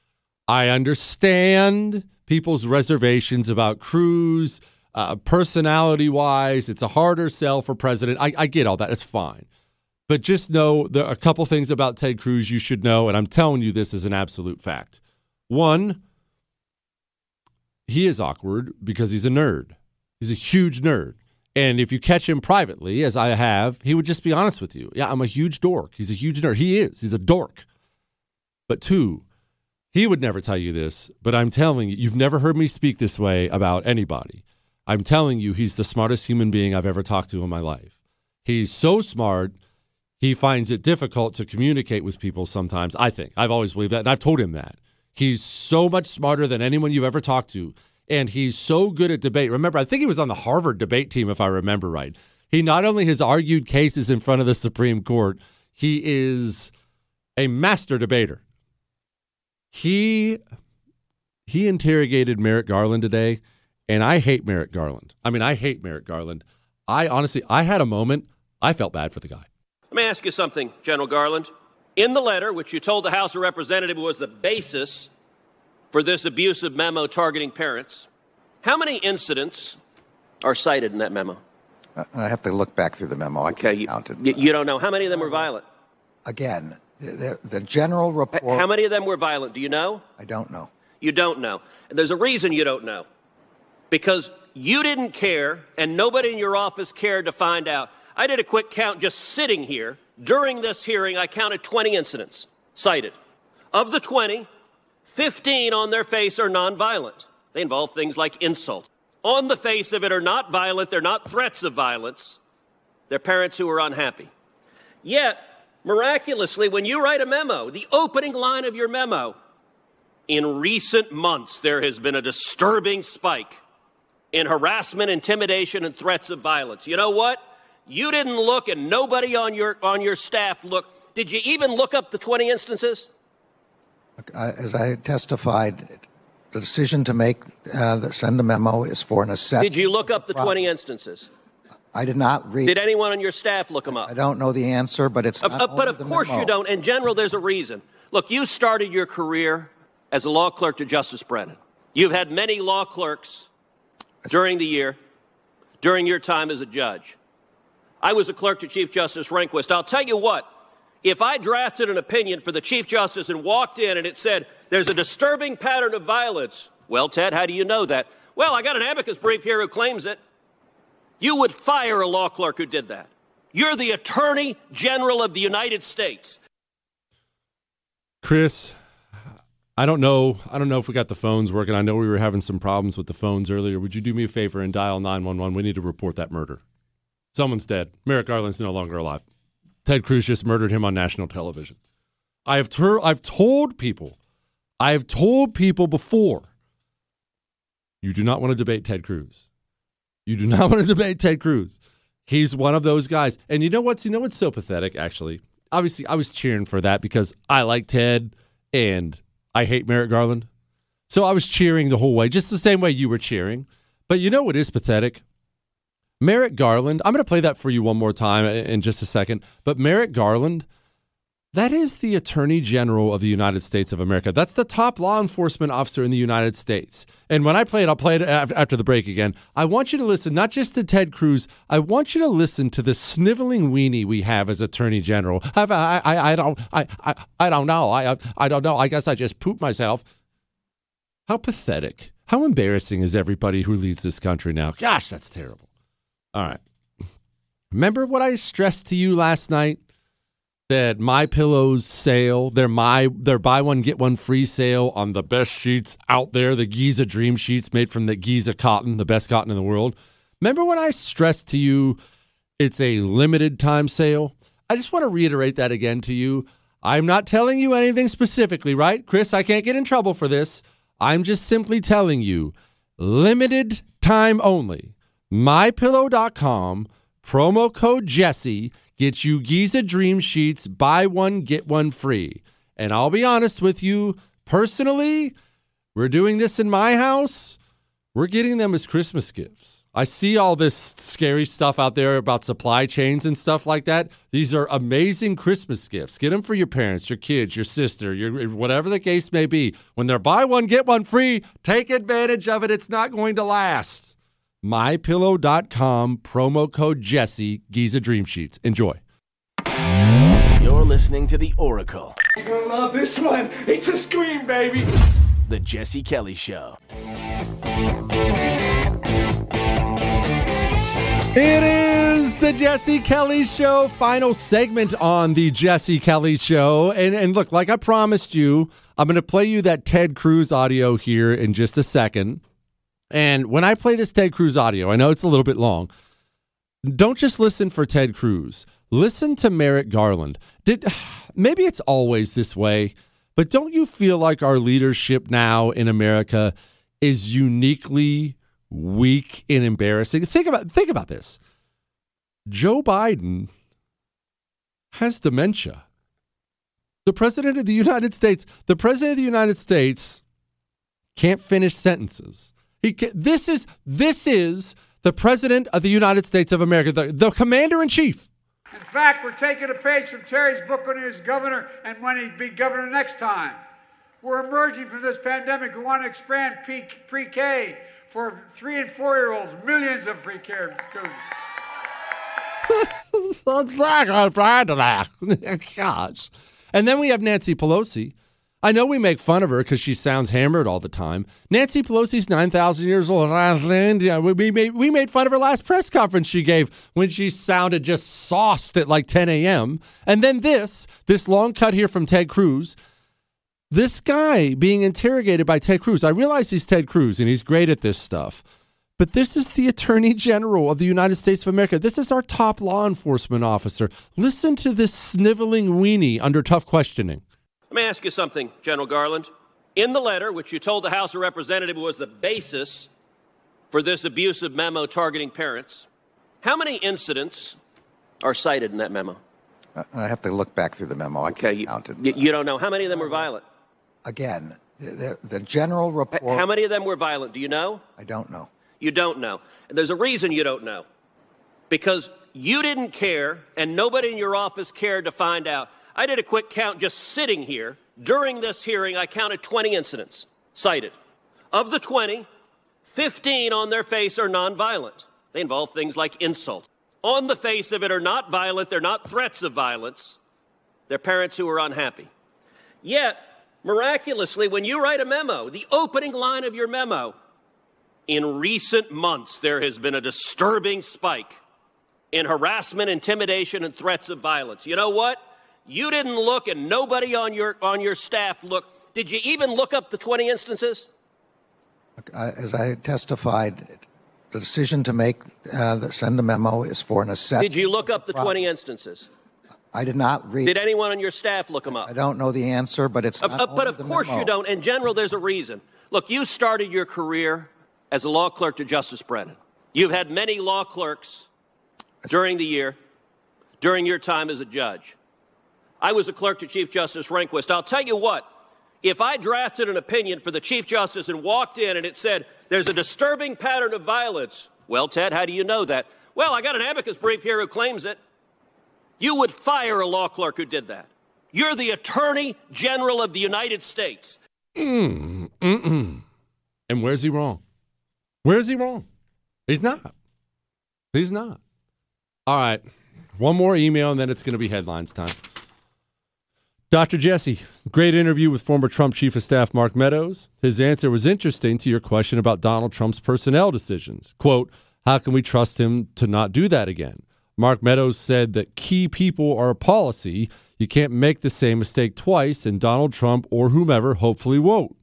S1: I understand people's reservations about Cruz, uh, personality wise. It's a harder sell for president. I, I get all that. It's fine. But just know there are a couple things about Ted Cruz you should know, and I'm telling you this is an absolute fact. One, he is awkward because he's a nerd. He's a huge nerd. And if you catch him privately, as I have, he would just be honest with you. Yeah, I'm a huge dork. He's a huge nerd. He is. He's a dork. But two, he would never tell you this, but I'm telling you, you've never heard me speak this way about anybody. I'm telling you, he's the smartest human being I've ever talked to in my life. He's so smart, he finds it difficult to communicate with people sometimes. I think. I've always believed that, and I've told him that. He's so much smarter than anyone you've ever talked to, and he's so good at debate. Remember, I think he was on the Harvard debate team, if I remember right. He not only has argued cases in front of the Supreme Court, he is a master debater. He he interrogated Merrick Garland today, and I hate Merrick Garland. I mean, I hate Merrick Garland. I honestly, I had a moment. I felt bad for the guy.
S24: Let me ask you something, General Garland. In the letter, which you told the House of Representatives was the basis for this abusive memo targeting parents, how many incidents are cited in that memo?
S9: Uh, I have to look back through the memo. I
S24: Okay, you,
S9: counted.
S24: you, you don't know. How many of them were violent?
S9: Again, the, the general report.
S24: How many of them were violent? Do you know?
S9: I don't know.
S24: You don't know. And there's a reason you don't know. Because you didn't care, and nobody in your office cared to find out. I did a quick count just sitting here. During this hearing, I counted 20 incidents cited. Of the 20, 15 on their face are nonviolent. They involve things like insult. On the face of it are not violent, they're not threats of violence. They're parents who are unhappy. Yet, miraculously, when you write a memo, the opening line of your memo, in recent months, there has been a disturbing spike in harassment, intimidation, and threats of violence. You know what? You didn't look, and nobody on your on your staff looked. Did you even look up the 20 instances?
S9: As I testified, the decision to make uh, the, send a memo is for an assessment.
S24: Did you look up the 20 instances?
S9: I did not read.
S24: Did anyone on your staff look them up?
S9: I don't know the answer, but it's.
S24: Uh,
S9: Not
S24: uh, but of course
S9: memo.
S24: you don't. In general, there's a reason. Look, you started your career as a law clerk to Justice Brennan. You've had many law clerks during the year, during your time as a judge. I was a clerk to Chief Justice Rehnquist. I'll tell you what, if I drafted an opinion for the Chief Justice and walked in and it said, there's a disturbing pattern of violence, well, Ted, how do you know that? Well, I got an amicus brief here who claims it. You would fire a law clerk who did that. You're the Attorney General of the United States.
S1: Chris, I don't know. I don't know if we got the phones working. I know we were having some problems with the phones earlier. Would you do me a favor and dial 911? We need to report that murder. Someone's dead. Merrick Garland's no longer alive. Ted Cruz just murdered him on national television. I have tur- I've told people, I have told people before, you do not want to debate Ted Cruz. You do not want to debate Ted Cruz. He's one of those guys. And you know what's you know what's so pathetic actually? Obviously, I was cheering for that because I like Ted and I hate Merrick Garland. So I was cheering the whole way, just the same way you were cheering. But you know what is pathetic? Merrick Garland, I'm going to play that for you one more time in just a second. But Merrick Garland, that is the Attorney General of the United States of America. That's the top law enforcement officer in the United States. And when I play it, I'll play it after the break again. I want you to listen not just to Ted Cruz, I want you to listen to the sniveling weenie we have as Attorney General. I, I, I, don't, I, I, I don't know. I, I don't know. I guess I just pooped myself. How pathetic. How embarrassing is everybody who leads this country now? Gosh, that's terrible. All right. Remember what I stressed to you last night? That my pillows sale, they're my their buy one get one free sale on the best sheets out there, the Giza Dream sheets made from the Giza cotton, the best cotton in the world. Remember when I stressed to you it's a limited time sale? I just want to reiterate that again to you. I'm not telling you anything specifically, right? Chris, I can't get in trouble for this. I'm just simply telling you limited time only. MyPillow.com, promo code Jesse gets you Giza Dream Sheets, buy one, get one free. And I'll be honest with you, personally, we're doing this in my house. We're getting them as Christmas gifts. I see all this scary stuff out there about supply chains and stuff like that. These are amazing Christmas gifts. Get them for your parents, your kids, your sister, your whatever the case may be. When they're buy one get one free, take advantage of it. It's not going to last. mypillow.com promo code Jesse Giza Dream Sheets. Enjoy.
S23: You're listening to The Oracle,
S34: You're gonna love this one. It's a scream, baby.
S23: The Jesse Kelly Show.
S1: It is the Jesse Kelly Show, final segment on the Jesse Kelly Show. And, and look, like I promised you, I'm going to play you that Ted Cruz audio here in just a second. And when I play this Ted Cruz audio, I know it's a little bit long. Don't just listen for Ted Cruz. Listen to Merrick Garland. Did maybe it's always this way, but don't you feel like our leadership now in America is uniquely weak and embarrassing? Think about think about this. Joe Biden has dementia. The president of the United States, the president of the United States can't finish sentences. He can, this is this is the president of the United States of America, the, the commander in chief.
S37: In fact, we're taking a page from Terry's book when he was governor and when he'd be governor next time. We're emerging from this pandemic. We want to expand pre K for three and four year olds, millions of pre K students.
S1: Gosh. And then we have Nancy Pelosi. I know we make fun of her because she sounds hammered all the time. Nancy Pelosi's 9,000 years old. We, made, we made fun of her last press conference she gave when she sounded just sauced at like 10 a.m. And then this, this long cut here from Ted Cruz. This guy being interrogated by Ted Cruz. I realize he's Ted Cruz and he's great at this stuff. But this is the Attorney General of the United States of America. This is our top law enforcement officer. Listen to this sniveling weenie under tough questioning.
S24: Let me ask you something, General Garland. In the letter, which you told the House of Representatives was the basis for this abusive memo targeting parents, how many incidents are cited in that memo?
S9: I have to look back through the memo. I
S24: okay, you, you, you don't know. How many of them were violent?
S9: Again, the, the general report.
S24: How many of them were violent? Do you know?
S9: I don't know.
S24: You don't know. And there's a reason you don't know. Because you didn't care, and nobody in your office cared to find out. I did a quick count just sitting here. During this hearing, I counted 20 incidents cited. Of the 20, 15 on their face are nonviolent. They involve things like insult. On the face of it are not violent, they're not threats of violence. They're parents who are unhappy. Yet, miraculously, when you write a memo, the opening line of your memo, in recent months, there has been a disturbing spike in harassment, intimidation, and threats of violence. You know what? You didn't look, and nobody on your on your staff looked. Did you even look up the 20 instances?
S9: As I testified, the decision to make uh, send a memo is for an assessment.
S24: Did you look up the 20 instances?
S9: I did not read.
S24: Did anyone on your staff look them up?
S9: I don't know the answer, but it's.
S24: Uh, uh, but of course
S9: memo.
S24: you don't. In general, there's a reason. Look, you started your career as a law clerk to Justice Brennan. You've had many law clerks during the year, during your time as a judge. I was a clerk to Chief Justice Rehnquist. I'll tell you what, if I drafted an opinion for the Chief Justice and walked in and it said, there's a disturbing pattern of violence, well, Ted, how do you know that? Well, I got an amicus brief here who claims it. You would fire a law clerk who did that. You're the Attorney General of the United States.
S1: Mm, mm-mm. And where's he wrong? Where's he wrong? He's not. He's not. All right. One more email and then it's going to be headlines time. Dr. Jesse, great interview with former Trump Chief of Staff Mark Meadows. His answer was interesting to your question about Donald Trump's personnel decisions. Quote, how can we trust him to not do that again? Mark Meadows said that key people are a policy. You can't make the same mistake twice, and Donald Trump or whomever hopefully won't.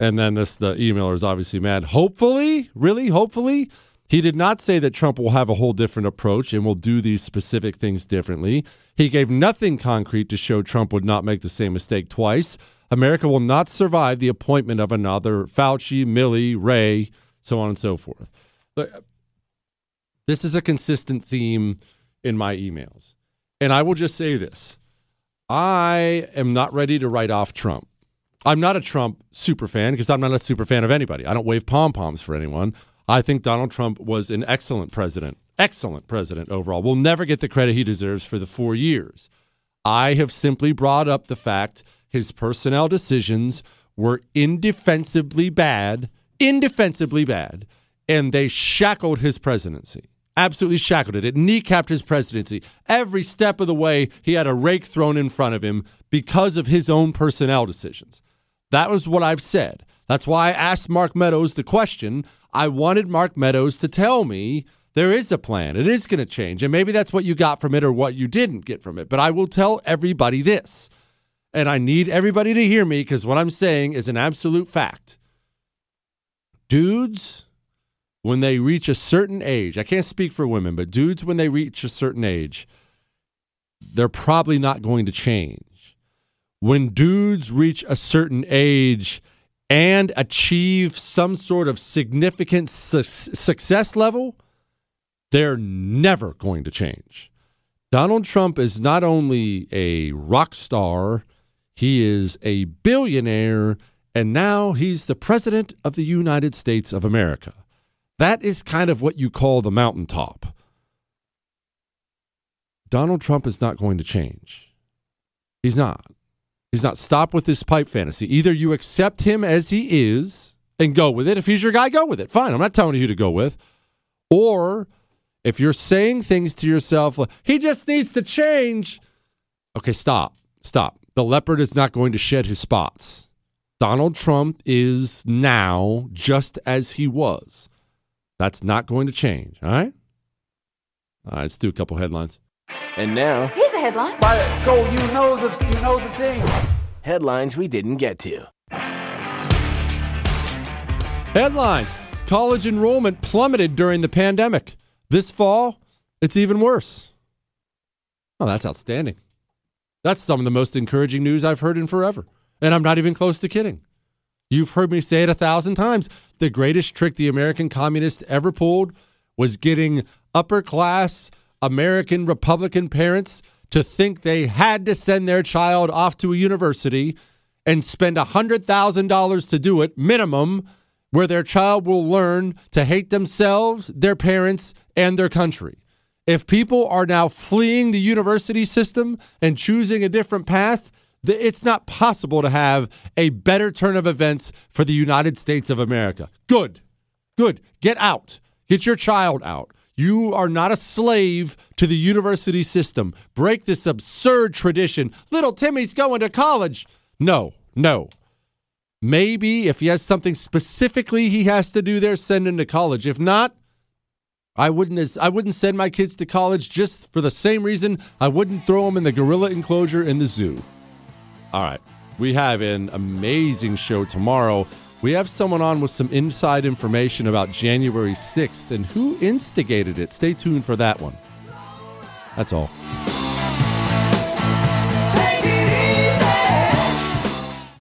S1: And then this the emailer is obviously mad. Hopefully? Really? Hopefully? He did not say that Trump will have a whole different approach and will do these specific things differently. He gave nothing concrete to show Trump would not make the same mistake twice. America will not survive the appointment of another Fauci, Milley, Wray, so on and so forth. But uh, this is a consistent theme in my emails. And I will just say this I am not ready to write off Trump. I'm not a Trump super fan because I'm not a super fan of anybody. I don't wave pom poms for anyone. I think Donald Trump was an excellent president, excellent president overall. Will never get the credit he deserves for the four years. I have simply brought up the fact his personnel decisions were indefensibly bad, indefensibly bad, and they shackled his presidency. absolutely shackled it. It kneecapped his presidency. Every step of the way, he had a rake thrown in front of him because of his own personnel decisions. That was what I've said. That's why I asked Mark Meadows the question. I wanted Mark Meadows to tell me there is a plan. It is going to change. And maybe that's what you got from it or what you didn't get from it. But I will tell everybody this. And I need everybody to hear me because what I'm saying is an absolute fact. Dudes, when they reach a certain age, I can't speak for women, but dudes, when they reach a certain age, they're probably not going to change. When dudes reach a certain age and achieve some sort of significant su- success level, they're never going to change. Donald Trump is not only a rock star, he is a billionaire, and now he's the president of the United States of America. That is kind of what you call the mountaintop. Donald Trump is not going to change. He's not. He's not. Stop with this pipe fantasy. Either you accept him as he is and go with it. If he's your guy, go with it. Fine. I'm not telling you who to go with. Or if you're saying things to yourself, like, he just needs to change. Okay, stop. Stop. The leopard is not going to shed his spots. Donald Trump is now just as he was. That's not going to change. All right? All right, let's do a couple headlines.
S23: And now,
S38: Here's a headline.
S34: Go, you know the you know the thing.
S23: headlines we didn't get to.
S1: Headline College enrollment plummeted during the pandemic. This fall, it's even worse. Oh, that's outstanding. That's some of the most encouraging news I've heard in forever. And I'm not even close to kidding. You've heard me say it a thousand times. The greatest trick the American communists ever pulled was getting upper class American Republican parents to think they had to send their child off to a university and spend $100,000 to do it, minimum, where their child will learn to hate themselves, their parents, and their country. If people are now fleeing the university system and choosing a different path, it's not possible to have a better turn of events for the United States of America. Good. Good. Get out. Get your child out. You are not a slave to the university system. Break this absurd tradition. Little Timmy's going to college. No, no. Maybe if he has something specifically he has to do there, send him to college. If not, I wouldn't. I wouldn't send my kids to college just for the same reason I wouldn't throw them in the gorilla enclosure in the zoo. All right, we have an amazing show tomorrow. We have someone on with some inside information about January 6th and who instigated it. Stay tuned for that one. That's all.